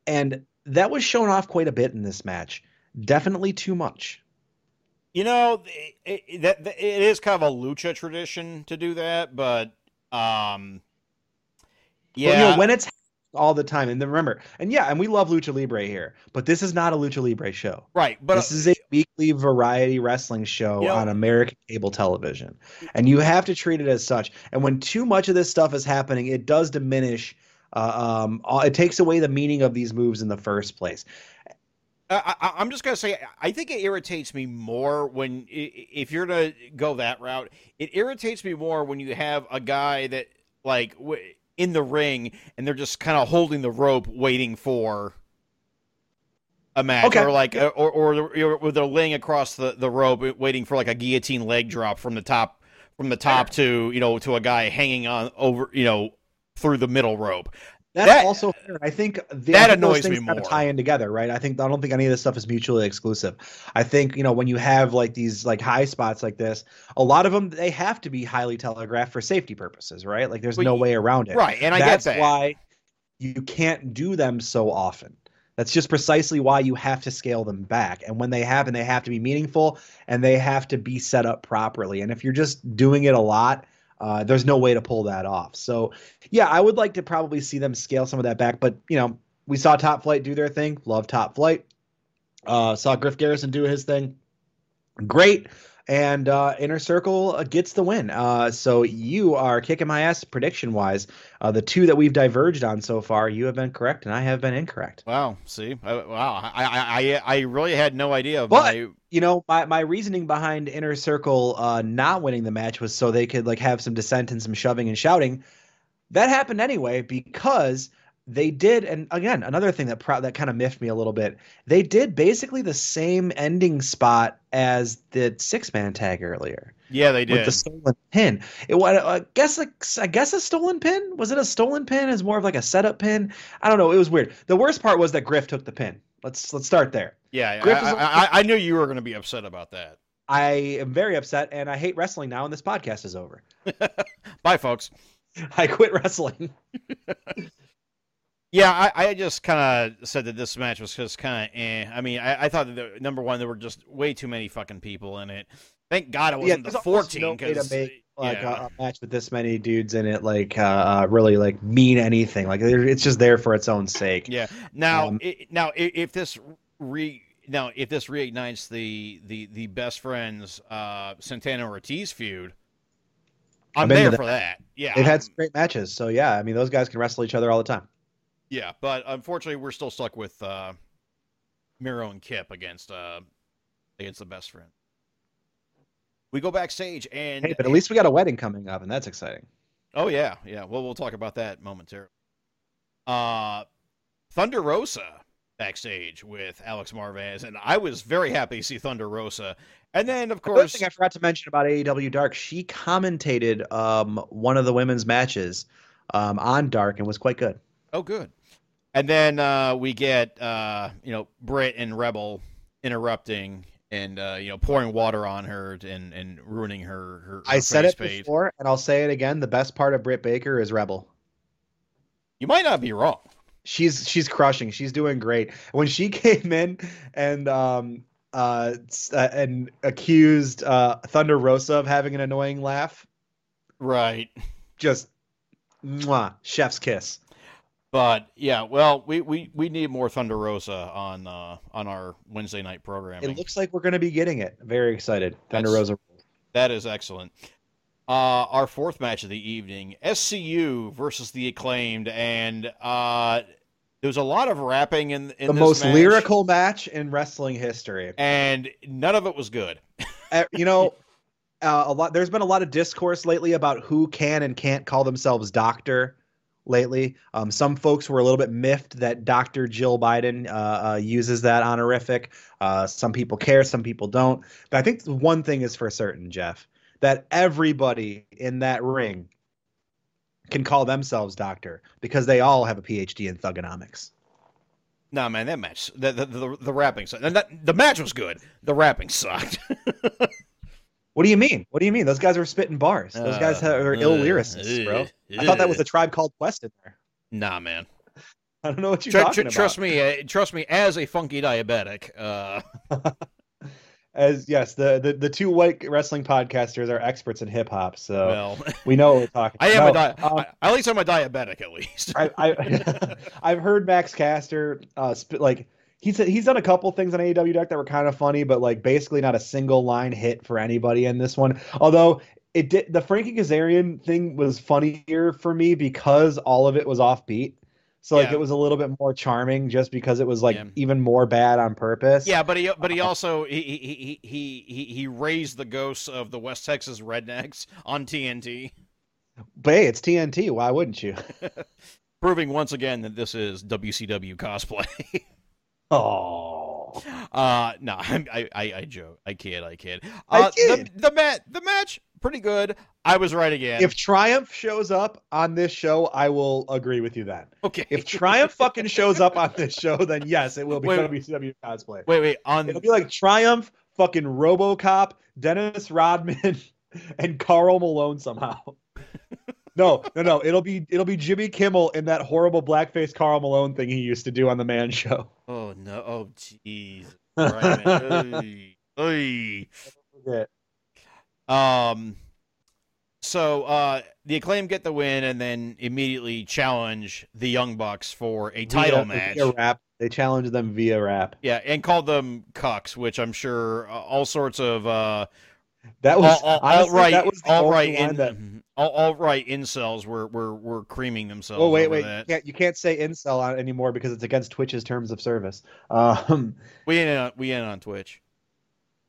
And that was shown off quite a bit in this match. Definitely too much. You know, it, it, it is kind of a lucha tradition to do that, but um, yeah, Well, you know, when it's all the time, and then remember, and yeah, and we love Lucha Libre here, but this is not a Lucha Libre show. right. But this is a weekly variety wrestling show You know- on American cable television, and you have to treat it as such. And when too much of this stuff is happening, it does diminish. Uh, um, it takes away the meaning of these moves in the first place. I, I, I'm just gonna say, I think it irritates me more when if you're going to go that route. It irritates me more when you have a guy that like in the ring and they're just kind of holding the rope, waiting for a match, Okay. or like, uh, or or, or, or they're laying across the the rope, uh, waiting for like a guillotine leg drop from the top from the top to you know to a guy hanging on over you know through the middle rope. That's That- also fair. I think the, that I think annoys me more. tie in together, right? I think I don't think any of this stuff is mutually exclusive. I think you know when you have like these like high spots like this, a lot of them they have to be highly telegraphed for safety purposes, right? Like there's Well, no way around it. Right, and I That's get that. why you can't do them so often. That's just precisely why you have to scale them back. And when they happen, they have to be meaningful and they have to be set up properly. And if you're just doing it a lot, uh, there's no way to pull that off. So, yeah, I would like to probably see them scale some of that back. But, you know, we saw Top Flight do their thing. Love Top Flight. Uh, saw Griff Garrison do his thing. Great. And uh, Inner Circle uh, gets the win. Uh, so you are kicking my ass prediction wise. Uh, the two that we've diverged on so far, you have been correct and I have been incorrect. Wow. See, I, wow. I, I I I really had no idea. But- my, You know, my, my reasoning behind Inner Circle uh, not winning the match was so they could like have some dissent and some shoving and shouting. That happened anyway because they did, and again, another thing that pro- that kind of miffed me a little bit. They did basically the same ending spot as the six man tag earlier. yeah, they did with the stolen pin. It was, I guess, like, I guess a stolen pin. Was it a stolen pin? Is more of like a setup pin. I don't know. It was weird. The worst part was that Griff took the pin. Let's let's start there. yeah, Griff is I, I, I knew you were going to be upset about that. I am very upset, and I hate wrestling now, and this podcast is over. Bye, folks. I quit wrestling. Yeah, I, I just kind of said that this match was just kind of eh. I mean, I, I thought that the, number one there were just way too many fucking people in it. Thank God it wasn't there's the fourteen no to because make like yeah. a, a match with this many dudes in it, like uh, uh, really like mean anything. Like it's just there for its own sake. Yeah. Now, Um, i now if this re now if this reignites the the the best friends uh Santana Ortiz feud, I'm I'm there that. for that. Yeah. They've had some great matches, so yeah. I mean, those guys can wrestle each other all the time. Yeah, but unfortunately we're still stuck with uh Miro and Kip against uh against the best friend. We go backstage and Hey, but at least we got a wedding coming up, and that's exciting. Oh yeah, yeah. Well, we'll talk about that momentarily. Uh, Thunder Rosa backstage with Alex Marvez, and I was very happy to see Thunder Rosa. And then, of course, thing I forgot to mention about AEW Dark, she commentated um, one of the women's matches um, on Dark and was quite good. oh good. And then uh, we get uh, you know Britt and Rebel interrupting and uh, you know pouring water on her and and ruining her. her, her I said it before, and I'll say it again. The best part of Britt Baker is Rebel. You might not be wrong. She's she's crushing. She's doing great. When she came in and um uh uh, and accused uh Thunder Rosa of having an annoying laugh, Right. just mwah, chef's kiss. But yeah, well, we, we, we need more Thunder Rosa on uh, on our Wednesday night program. It looks like we're going to be getting it. Very excited. Thunder That's- Rosa. That is excellent. Uh, our fourth match of the evening, SCU versus the acclaimed, and uh, there was a lot of rapping in, in The most match, lyrical match in wrestling history. and none of it was good. Uh, you know, uh, a lot. There's been a lot of discourse lately about who can and can't call themselves doctor. Lately, um, some folks were a little bit miffed that Dr. Jill Biden uh, uh, uses that honorific. Uh, some people care, some people don't. But I think one thing is for certain, Jeff, that everybody in that ring can call themselves doctor because they all have a PhD in thugonomics. No, man, that match, the the, the, the rapping, and that, the match was good. The rapping sucked. What do you mean? What do you mean? Those guys were spitting bars. Those guys Uh, are ill uh, lyricists, bro. uh, I thought that was a tribe called Quest in there. nah, man. I don't know what you're Tr- tr- talking about. trust me, uh, trust me. As a funky diabetic, uh, As yes, the, the the two white wrestling podcasters are experts in hip hop, so well, we know what we're talking. I am about. a di- um, I, at least I'm a diabetic, at least. I, I I've heard Max Caster uh sp- like he's he's done a couple things on AEW Dark that were kind of funny, but like basically not a single line hit for anybody in this one. Although it did the Frankie Kazarian thing was funnier for me because all of it was offbeat. So like Yeah. it was a little bit more charming just because it was like Yeah. even more bad on purpose. Yeah, but he but he uh, also he he he he he, he raised the ghosts of the West Texas rednecks on TNT, But hey, it's TNT. Why wouldn't you? proving once again that this is WCW cosplay. Oh. uh no, I I I joke, I kid, I kid. I Uh, kid. The the match the match pretty good. I was right again. If Triumph shows up on this show, I will agree with you then. okay, If Triumph fucking shows up on this show, then yes, it will be Wait. WCW cosplay. wait, wait, on It'll be like Triumph, fucking RoboCop, Dennis Rodman, and Karl Malone somehow. No, no, no. It'll be it'll be Jimmy Kimmel in that horrible blackface Karl Malone thing he used to do on the Man Show. Oh no! Oh jeez. Right, man. Oy. Oy. Forget. Um. So uh, the acclaim get the win, and then immediately challenge the Young Bucks for a title Via- match. Via rap. They challenged them via rap. Yeah, and called them cucks, which I'm sure uh, all sorts of uh, That was all, honestly, alt-right, that was only line in, that- all, alt-right incels were, were were creaming themselves. Oh wait, over wait! You can't, you can't say incel on anymore because it's against Twitch's terms of service. Um, We ain't on, we in on Twitch.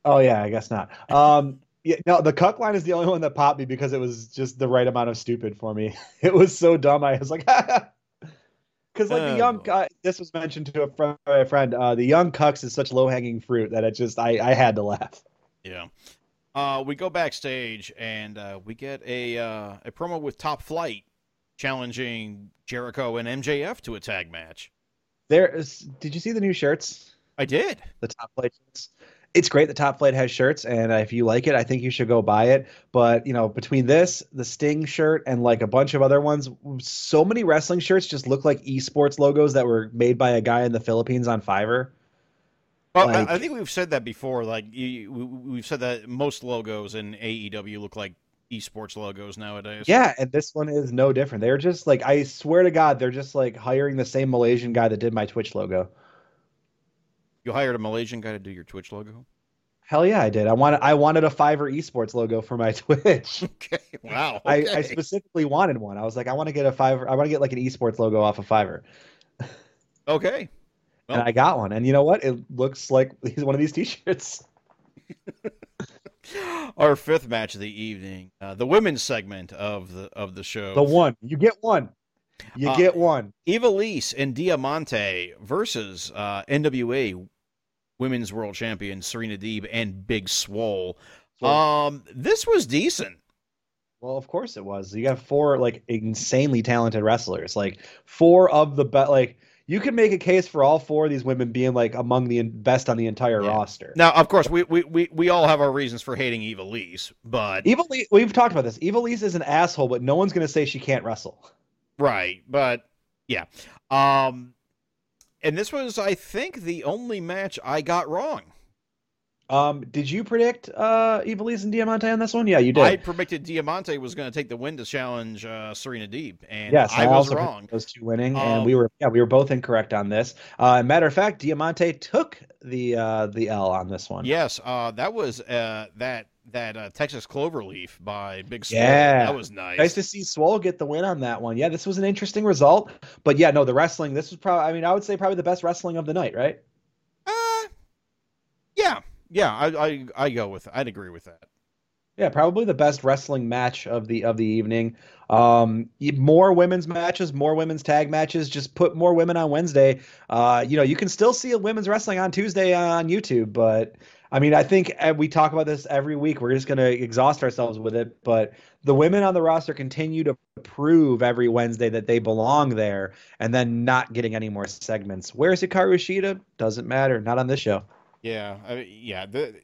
oh yeah, I guess not. Um, yeah, no, the cuck line is the only one that popped me because it was just the right amount of stupid for me. It was so dumb. I was like, because like Oh, the young, uh, this was mentioned to a friend. A friend uh, the young cucks is such low hanging fruit that it just I I had to laugh. Yeah. Uh, we go backstage and uh, we get a uh, a promo with Top Flight challenging Jericho and MJF to a tag match. There is. Did you see the new shirts? I did. the top flight shirts. It's great. The top flight has shirts, and if you like it, I think you should go buy it. But you know, between this, the Sting shirt, and like a bunch of other ones, so many wrestling shirts just look like esports logos that were made by a guy in the Philippines on Fiverr. Well, Like- I, think we've said that before. Like you, we, we've said that most logos in AEW look like esports logos nowadays. Yeah, and this one is no different. They're just like I swear to God, they're just like hiring the same Malaysian guy that did my Twitch logo. You hired a Malaysian guy to do your Twitch logo. Hell yeah, I did. I wanted I wanted a Fiverr esports logo for my Twitch. Okay. Wow. I. I specifically wanted one. I was like, I want to get a Fiverr. I want to get like an esports logo off of Fiverr. okay. And I got one. And you know what? It looks like he's one of these T-shirts. Our fifth match of the evening, uh, the women's segment of the of the show. The one you get one, you Uh, get one. Ivelisse and Diamante versus uh, NWA Women's World Champion Serena Deeb and Big Swole. Um, this was decent. Well, of course it was. You got four like insanely talented wrestlers. Like four of the best. Like you can make a case for all four of these women being like among the best on the entire Yeah. roster. Now, of course, we, we, we, we all have our reasons for hating Ivelisse, but Le- we've talked about this. Ivelisse is an asshole, but no one's gonna say she can't wrestle. right, but yeah. Um, and this was, I think, the only match I got wrong. Um, did you predict uh Ivelisse and Diamante on this one? Yeah, you did. I predicted Diamante was going to take the win to challenge uh, Serena Deeb, and Yes, I was wrong. Those two winning, Um, and we were yeah we were both incorrect on this. Uh, matter of fact, Diamante took the uh, the L on this one. Yes, uh, that was uh, that that uh, Texas Cloverleaf by Big Swole. Yeah. that was nice. Nice to see Swole get the win on that one. Yeah, this was an interesting result, but yeah, no, the wrestling. This was probably. I mean, I would say probably the best wrestling of the night, right? Uh, yeah, yeah, I, I I go with I'd agree with that. Yeah, probably the best wrestling match of the of the evening. Um, more women's matches, more women's tag matches. Just put more women on Wednesday. Uh, you know, you can still see a women's wrestling on Tuesday on YouTube, but I mean, I think uh, we talk about this every week. We're just gonna exhaust ourselves with it, but the women on the roster continue to prove every Wednesday that they belong there, and then not getting any more segments. Where's Hikaru Shida? Doesn't matter. Not on this show. Yeah, I, yeah, the,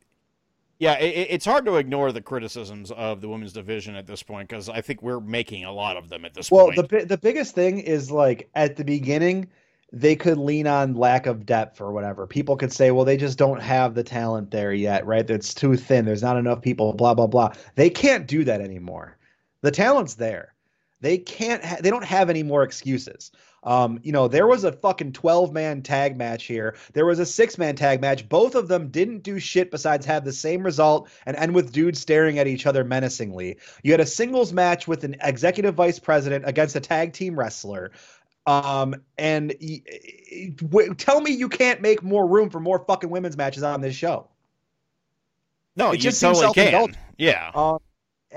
yeah. It- it's hard to ignore the criticisms of the women's division at this point because I think we're making a lot of them at this Well, point. Well, the the biggest thing is like at the beginning, they could lean on lack of depth or whatever. People could say, well, they just don't have the talent there yet, right? It's too thin. There's not enough people. Blah blah blah. They can't do that anymore. The talent's there. They can't. Ha- they don't have any more excuses. Um, you know, there was a fucking 12 man tag match here. There was a six man tag match. Both of them didn't do shit besides have the same result and end with dudes staring at each other menacingly. You had a singles match with an executive vice president against a tag team wrestler. Um, and y- y- w- tell me you can't make more room for more fucking women's matches on this show. no, it you just seems totally can. Yeah, Um,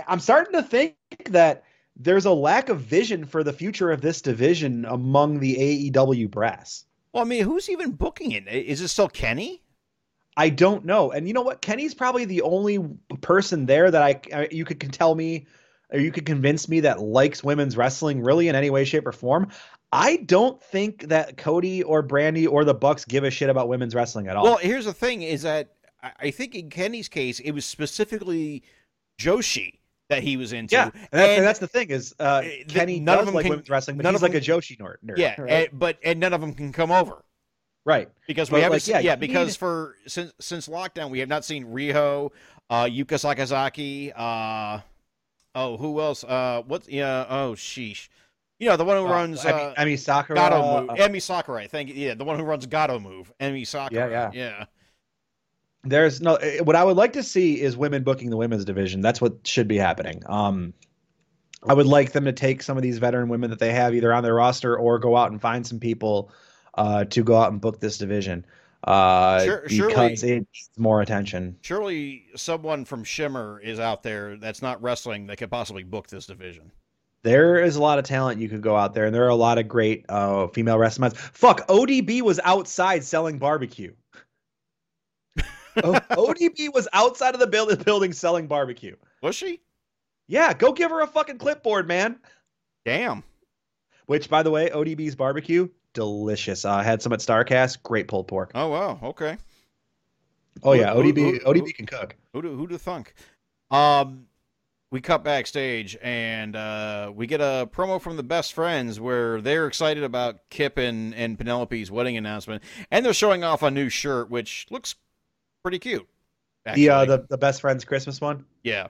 I'm starting to think that there's a lack of vision for the future of this division among the AEW brass. well, I mean, who's even booking it? Is it still Kenny? I don't know. And you know what? Kenny's probably the only person there that I, you could can tell me or you could convince me that likes women's wrestling really in any way, shape, or form. I don't think that Cody or Brandi or the Bucks give a shit about women's wrestling at all. Well, here's the thing: is that I think in Kenny's case, it was specifically Joshi that he was into. yeah, and that's, and- that's the thing is uh, uh, Kenny none of them like can- women's wrestling, but none he's of like a Joshi nerd. nerd, yeah, right? and, but and none of them can come over. right. Because we But, haven't, like, seen, yeah, yeah, because need- for since since lockdown, we have not seen Riho, uh, Yuka Sakazaki, uh, oh, who else? Uh, what? Yeah, oh, sheesh, you know the one who runs I mean, uh, I mean Sakura. Gatoh Move, uh, Emi Sakurai. Thank you. Yeah, the one who runs Gatoh Move, Emi Sakurai. Yeah, yeah. yeah. There's no. eh, What I would like to see is women booking the women's division. That's what should be happening. Um, I would like them to take some of these veteran women that they have either on their roster or go out and find some people uh, to go out and book this division uh, Sure- because surely- it needs more attention. Surely someone from Shimmer is out there that's not wrestling that could possibly book this division. There is a lot of talent you could go out there, and there are a lot of great uh, female wrestling. Fuck, ODB was outside selling barbecue. O- ODB was outside of the build- building selling barbecue. Was she? Yeah, go give her a fucking clipboard, man. Damn. Which, by the way, ODB's barbecue, delicious. Uh, I had some at Starcast, great pulled pork. Oh wow. Okay. Oh yeah, who- ODB who- ODB who- can cook. Who do who do thunk? Um, we cut backstage and uh, we get a promo from the best friends where they're excited about Kip and, and Penelope's wedding announcement, and they're showing off a new shirt which looks pretty cute. The uh, the the best friends Christmas one. yeah.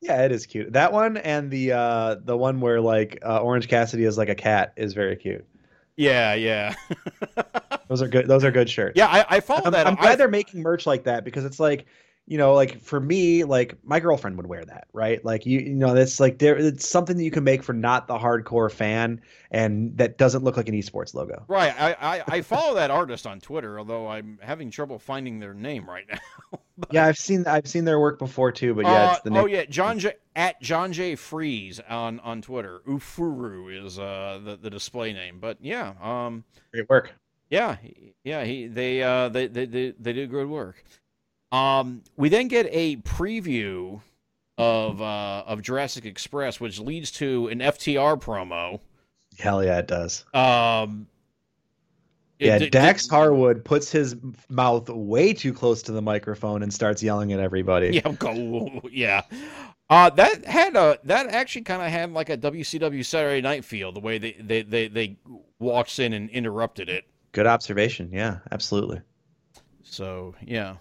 Yeah, it is cute. That one and the uh the one where like uh, Orange Cassidy is like a cat is very cute. Yeah, yeah, Those are good. Those are good shirts. yeah. I, I follow I'm, that. I'm I- glad they're making merch like that because it's like, you know, like for me, like my girlfriend would wear that, right? Like you, you know, that's like there. It's something that you can make for not the hardcore fan, and that doesn't look like an esports logo. Right, I, I, I follow that artist on Twitter, although I'm having trouble finding their name right now. Yeah, I've seen I've seen their work before too, but yeah, it's the Uh, name. oh yeah, John J at John J Freeze on on Twitter. Ufuru is uh the, the display name, but yeah, um, Great work. yeah, yeah, he they uh they they they, they did good work. Um, we then get a preview of uh of Jurassic Express, which leads to an FTR promo. Hell yeah, it does. Um, Yeah, Dax Harwood puts his mouth way too close to the microphone and starts yelling at everybody. Yeah, go. Yeah. Uh, that had a that actually kind of had like a WCW Saturday Night feel the way they they they, they walks in and interrupted it. Good observation. Yeah, absolutely. So yeah,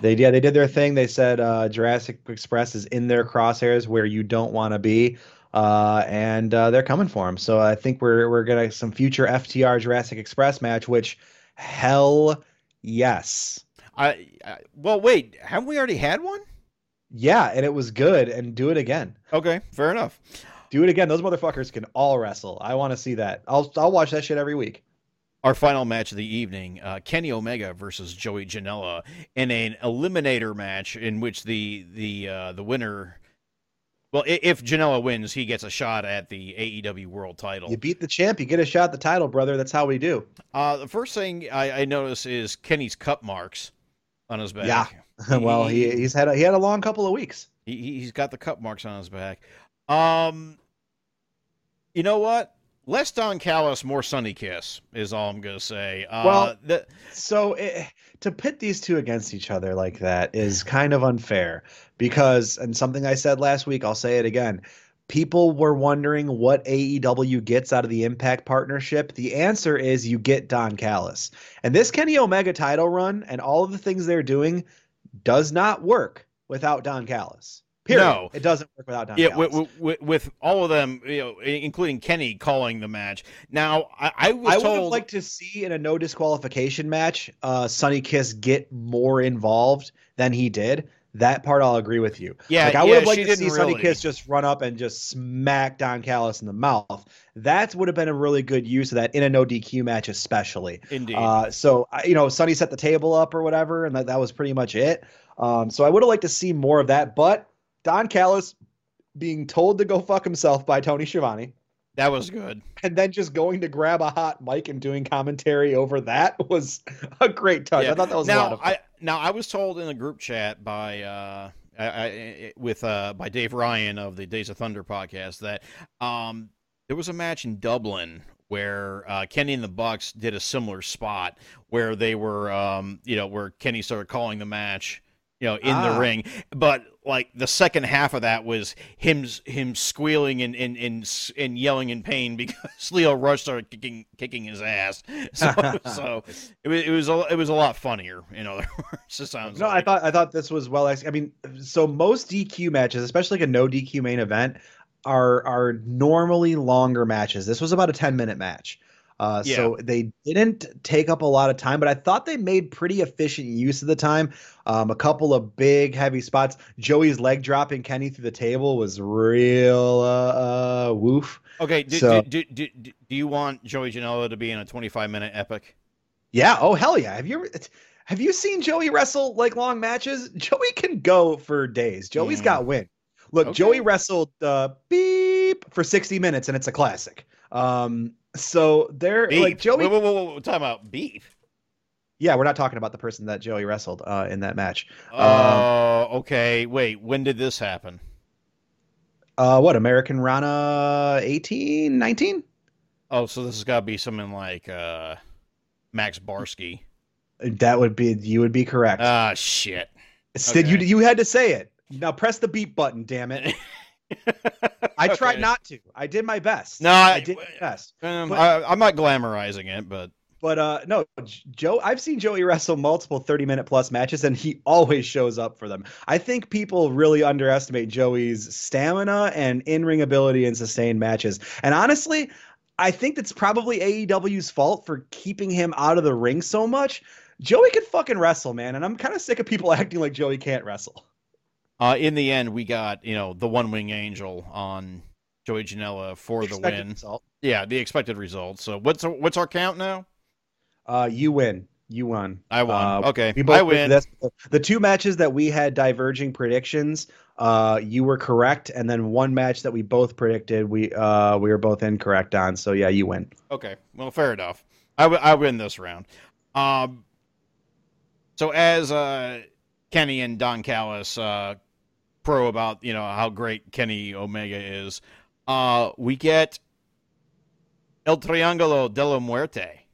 They yeah they did their thing. They said uh, Jurassic Express is in their crosshairs where you don't want to be, uh, and uh, they're coming for him. So I think we're we're gonna some future FTR Jurassic Express match. Which hell yes, I, I well wait, haven't we already had one? yeah, and it was good. And do it again. Okay, fair enough. Do it again. Those motherfuckers can all wrestle. I want to see that. I'll I'll watch that shit every week. Our final match of the evening: uh, Kenny Omega versus Joey Janela in an eliminator match in which the the uh, the winner. Well, if Janela wins, he gets a shot at the AEW World Title. You beat the champ, you get a shot at the title, brother. That's how we do. Uh, the first thing I, I notice is Kenny's cup marks on his back. Yeah. well, he he's had a, he had a long couple of weeks. he he- he's got the cup marks on his back. Um, you know what? Less Don Callis, more Sonny Kiss is all I'm gonna say. Uh, Well- the, So it, to pit these two against each other like that is kind of unfair because, and something I said last week, I'll say it again. People were wondering what AEW gets out of the Impact partnership. The answer is you get Don Callis. And this Kenny Omega title run and all of the things they're doing does not work without Don Callis. Period. No. It doesn't work without Don yeah, with, with, with all of them, you know, including Kenny calling the match. Now, I, I was I would have liked to see in a no disqualification match, uh, Sonny Kiss get more involved than he did. That part I'll agree with you. yeah, like I yeah, would have liked to see didn't Sonny. Kiss just run up and just smack Don Callis in the mouth. That would have been a really good use of that in a no DQ match, especially. Indeed. Uh, so you know, Sonny set the table up or whatever, and that, that was pretty much it. Um, so I would have liked to see more of that, but Don Callis being told to go fuck himself by Tony Schiavone that was good. and then just going to grab a hot mic and doing commentary over that was a great touch. I thought that was now, a lot of fun. I now I was told in a group chat by uh, I, I, with uh, by Dave Ryan of the Days of Thunder podcast that um, there was a match in Dublin where uh, Kenny and the Bucks did a similar spot where they were, um, you know, where Kenny started calling the match, you know, in Ah. the ring, but like the second half of that was him him squealing and and and, and yelling in pain because Lio Rush started kicking kicking his ass. So, so it was it was a, it was a lot funnier, in other words. It sounds No, I thought I thought this was well. I mean, so most DQ matches, especially like a no DQ main event, are are normally longer matches. This was about a ten minute match, uh, so they didn't take up a lot of time. But I thought they made pretty efficient use of the time. Um, a couple of big heavy spots. Joey's leg dropping Kenny through the table was real uh, uh, woof. Okay, do, So- do, do, do, do you want Joey Janela to be in a 25 minute epic? Yeah. Oh hell yeah. Have you ever? Have you seen Joey wrestle like long matches? Joey can go for days. Joey's Mm. got win. Look, Okay. Joey wrestled uh, beep for 60 minutes and it's a classic. Um, so they're Beef. like Joey. Whoa, whoa, whoa, whoa, Talking about beef. Yeah, we're not talking about the person that Joey wrestled uh, in that match. Oh, okay. Wait, when did this happen? Uh, what American Rana 18, 19? Oh, so this has got to be something like uh, Max Barsky. That would be you would be correct. Ah, shit. Sid, you you had to say it. Now press the beep button. Damn it! I tried Okay. not to. I did my best. No, I I- did my best. Um, But- I, I'm not glamorizing it, but But uh no, Joe, I've seen Joey wrestle multiple 30 minute plus matches and he always shows up for them. I think people really underestimate Joey's stamina and in-ring ability in sustained matches. And honestly, I think that's probably AEW's fault for keeping him out of the ring so much. Joey can fucking wrestle, man, and I'm kind of sick of people acting like Joey can't wrestle. Uh, in the end, we got you know the one wing angel on Joey Janela for the Expected win. result. Yeah, the expected result. So what's our, what's our count now? Uh, you win. You won. I won. Uh, okay, We both I win. This. The two matches that we had diverging predictions, uh, you were correct, and then one match that we both predicted, we uh, we were both incorrect on. So yeah, you win. Okay, well, fair enough. I, w- I win this round. Um, so as uh, Kenny and Don Callis uh, pro about you know how great Kenny Omega is, uh, we get El Triángulo de la Muerte.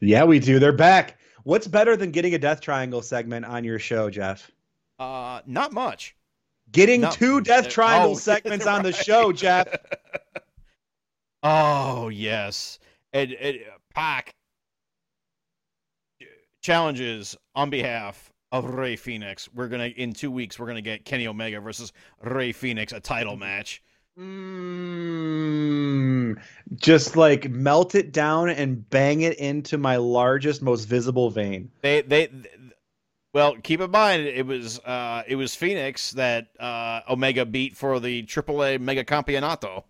Yeah, we do. They're back. What's better than getting a Death Triangle segment on your show, Jeff? Uh, not much. Getting No- two Death uh, Triangle oh, segments on the show, Jeff. Oh yes, and, and Pac challenges on behalf of Rey Fenix. We're gonna in two weeks. We're gonna get Kenny Omega versus Rey Fenix, a title match. Mm, just like melt it down and bang it into my largest, most visible vein. They they. th- well, keep in mind it was uh, it was Fenix that uh, Omega beat for the AAA Mega Campeonato.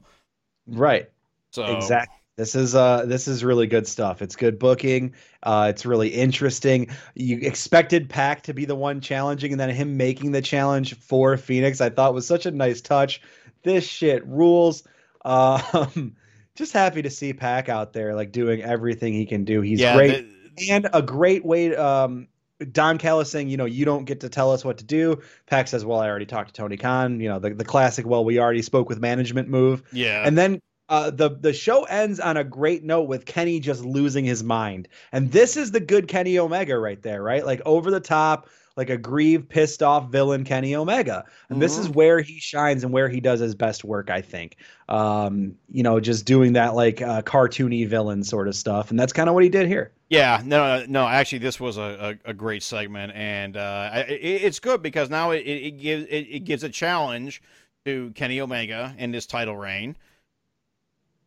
Right. So Exactly. This is uh this is really good stuff. It's good booking. Uh it's really interesting. You expected Pac to be the one challenging and then him making the challenge for Fenix I thought was such a nice touch. This shit rules. Um just happy to see Pac out there like doing everything he can do. He's yeah, great the- and a great way um Don Callis saying, you know, you don't get to tell us what to do. Pac says, well, I already talked to Tony Khan. You know, the, the classic, well, we already spoke with management move. yeah. And then uh, the the show ends on a great note with Kenny just losing his mind, and this is the good Kenny Omega right there, right? Like over the top, like a grieved, pissed off villain Kenny Omega, and this is where he shines and where he does his best work, I think. Um, you know, just doing that like uh, cartoony villain sort of stuff, and that's kind of what he did here. Yeah, no, no, no. Actually, this was a, a, a great segment, and uh, it, it's good because now it, it, it gives it, it gives a challenge to Kenny Omega in this title reign.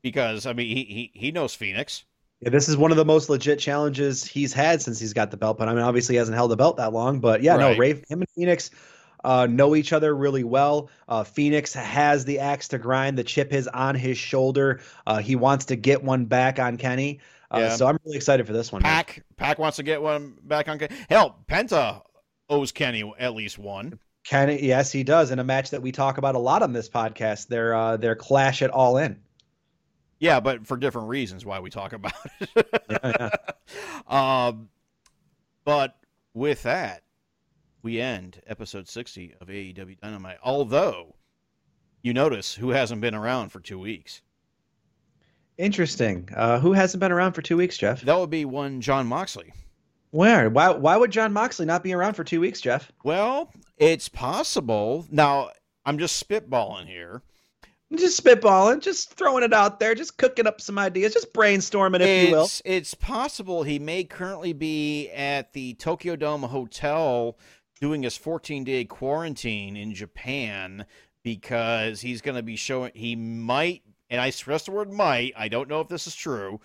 Because I mean, he he, he knows Fenix. Yeah, this is one of the most legit challenges he's had since he's got the belt. But I mean, obviously, he hasn't held the belt that long. But yeah, Right. no, Ray, him and Fenix uh, know each other really well. Uh, Fenix has the axe to grind. The chip is on his shoulder. Uh, he wants to get one back on Kenny. Uh, Yeah. So I'm really excited for this one. man. Pac Pac wants to get one back on. Ken- Hell, Penta owes Kenny at least one. Kenny, yes, he does in a match that we talk about a lot on this podcast. Their uh, their clash at All In. Yeah, but for different reasons why we talk about it. Yeah, um, but with that, we end episode 60 of AEW Dynamite. Although, you notice who hasn't been around for two weeks. Interesting. Uh, who hasn't been around for two weeks, Jeff? That would be one Jon Moxley. Where? Why? Why would Jon Moxley not be around for two weeks, Jeff? Well, it's possible. Now, I'm just spitballing here. Just spitballing, just throwing it out there, just cooking up some ideas, just brainstorming, if it's, you will. It's possible he may currently be at the Tokyo Dome Hotel doing his 14 day quarantine in Japan because he's going to be showing, he might, and I stress the word might, I don't know if this is true,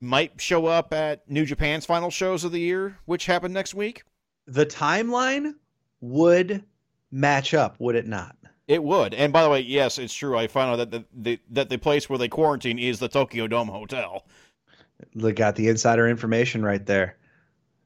might show up at New Japan's final shows of the year, which happen next week. The timeline would match up, would it not? It would. And by the way, yes, it's true. I found out that the, the that the place where they quarantine is the Tokyo Dome Hotel. They got the insider information right there.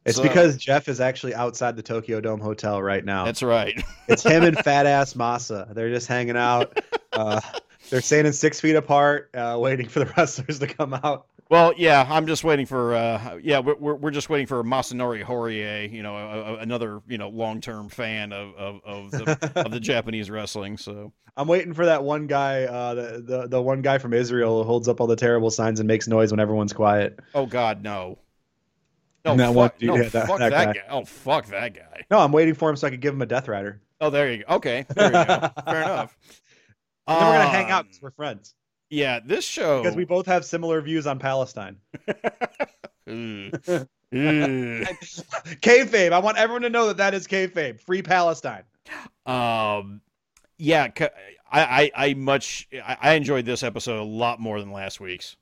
It's So- because Jeff is actually outside the Tokyo Dome Hotel right now. That's right. It's him and fat ass Masa. They're just hanging out. Uh, they're standing six feet apart, uh, waiting for the wrestlers to come out. Well, yeah, I'm just waiting for. Uh, yeah, we're we're we're just waiting for Masanori Horie, you know, a, a, another you know long term fan of of of the, of the Japanese wrestling. So I'm waiting for that one guy, uh, the, the the one guy from Israel who holds up all the terrible signs and makes noise when everyone's quiet. oh god, no. No, fuck, one dude, no, yeah, that- fuck that that, guy. guy. Oh, fuck that guy. No, I'm waiting for him so I could give him a Death Rider. Oh, there you go. Okay, there you go. Fair enough. And then we're gonna hang out Um, because we're friends. Yeah, this show Because we both have similar views on Palestine. Ugh. kayfabe. I want everyone to know that that is kayfabe. Free Palestine. Um, yeah, I, I, I much I, I enjoyed this episode a lot more than last week's.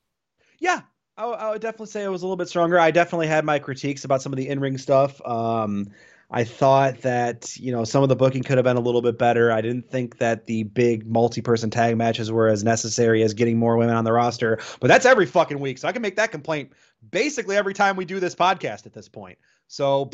Yeah, I, I would definitely say it was a little bit stronger. I definitely had my critiques about some of the in-ring stuff. Um, I thought that you know some of the booking could have been a little bit better. I didn't think that the big multi-person tag matches were as necessary as getting more women on the roster. But that's every fucking week, so I can make that complaint basically every time we do this podcast at this point. So,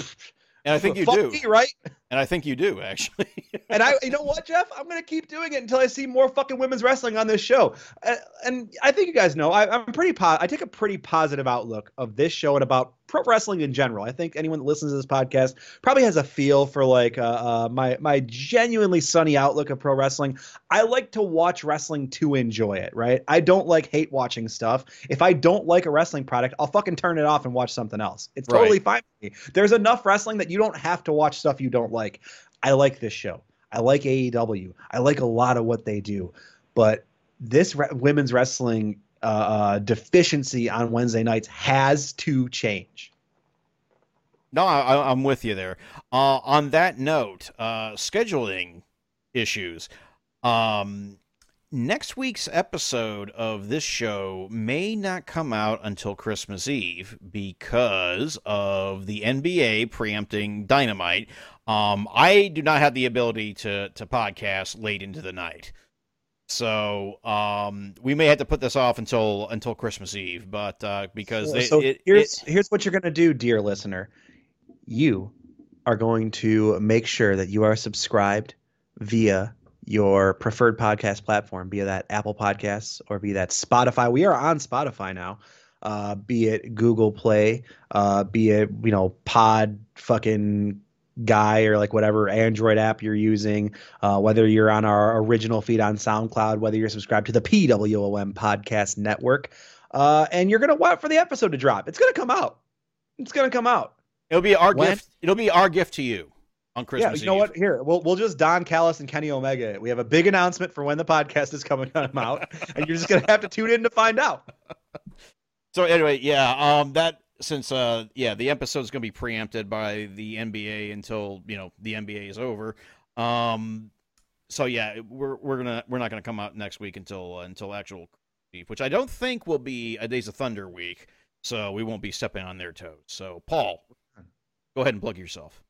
And I think you fuck do. me, right? And I think you do actually. And I, you know what, Jeff? I'm gonna keep doing it until I see more fucking women's wrestling on this show. Uh, and I think you guys know I, I'm pretty. Po- I take a pretty positive outlook of this show and about pro wrestling in general. I think anyone that listens to this podcast probably has a feel for like uh, uh, my my genuinely sunny outlook of pro wrestling. I like to watch wrestling to enjoy it. Right? I don't like hate watching stuff. If I don't like a wrestling product, I'll fucking turn it off and watch something else. It's totally fine with me. There's enough wrestling that you don't have to watch stuff you don't like. I like this show. I like AEW. I like a lot of what they do, but this re- women's wrestling uh, uh, deficiency on Wednesday nights has to change. no, I, I'm with you there. Uh, on that note, uh, scheduling issues. Um, next week's episode of this show may not come out until Christmas Eve because of the NBA preempting Dynamite. Um, I do not have the ability to to podcast late into the night. So um, we may have to put this off until until Christmas Eve, but uh, because So, they, so it, here's it- here's what you're gonna do, dear listener. You are going to make sure that you are subscribed via your preferred podcast platform, be that Apple Podcasts or be that Spotify. We are on Spotify now. Uh, be it Google Play, uh, be it you know Pod fucking guy or like whatever Android app you're using, uh, whether you're on our original feed on SoundCloud, whether you're subscribed to the PWOM podcast network, uh, and you're gonna wait for the episode to drop. It's gonna come out. It's gonna come out. it'll be our When? gift. It'll be our gift to you on Christmas yeah, you know Eve. what? Here, we'll we'll just Don Callis and Kenny Omega. We have a big announcement for when the podcast is coming out, and you're just gonna have to tune in to find out. So anyway, yeah, um, that since uh, yeah, the episode's gonna be preempted by the NBA until you know the NBA is over. Um, so yeah, we're we're gonna we're not gonna come out next week until uh, until actual which I don't think will be a Days of Thunder week. So we won't be stepping on their toes. So Paul, go ahead and plug yourself.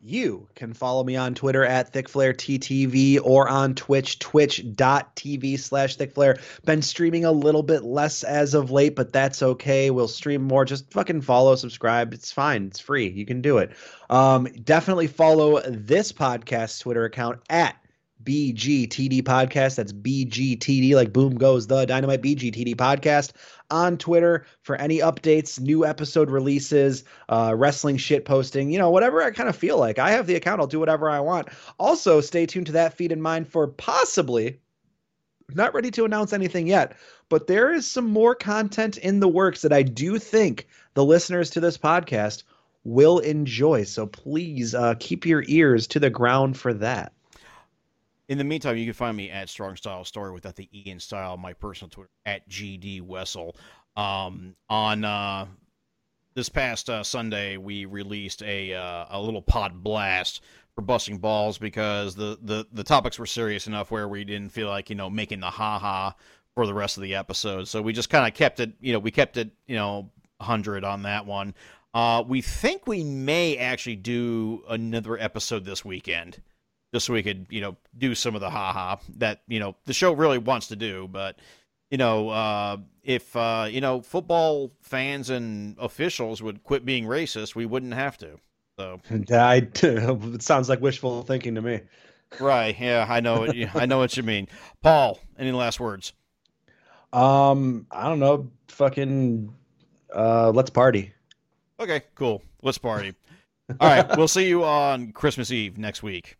You can follow me on Twitter at ThickFlareTTV or on Twitch, twitch.tv slash ThickFlare. Been streaming a little bit less as of late, but that's okay. We'll stream more. Just fucking follow, subscribe. It's fine. It's free. You can do it. Um, definitely follow this podcast Twitter account at BGTD podcast. That's BGTD, like boom goes the dynamite BGTD podcast on Twitter for any updates, new episode releases, uh, wrestling shit posting, you know, whatever I kind of feel like. I have the account, I'll do whatever I want. Also, stay tuned to that feed in mind for possibly, not ready to announce anything yet, but there is some more content in the works that I do think the listeners to this podcast will enjoy. So please uh, keep your ears to the ground for that. In the meantime, you can find me at Strong Style Story without the E in style, my personal Twitter at GD Wessel. Um, on uh, this past uh, Sunday, we released a uh, a little pod blast for busting balls because the, the the topics were serious enough where we didn't feel like you know making the ha ha for the rest of the episode. So we just kind of kept it, you know, we kept it, you know, hundred on that one. Uh, we think we may actually do another episode this weekend just so we could, you know, do some of the haha that, you know, the show really wants to do. But, you know, uh, if, uh, you know, football fans and officials would quit being racist, we wouldn't have to. So I, it sounds like wishful thinking to me. Right. Yeah, I know. What you, I know what you mean. Paul, any last words? Um, I don't know. Fucking, uh, let's party. Okay, cool. Let's party. All right, we'll see you on Christmas Eve next week.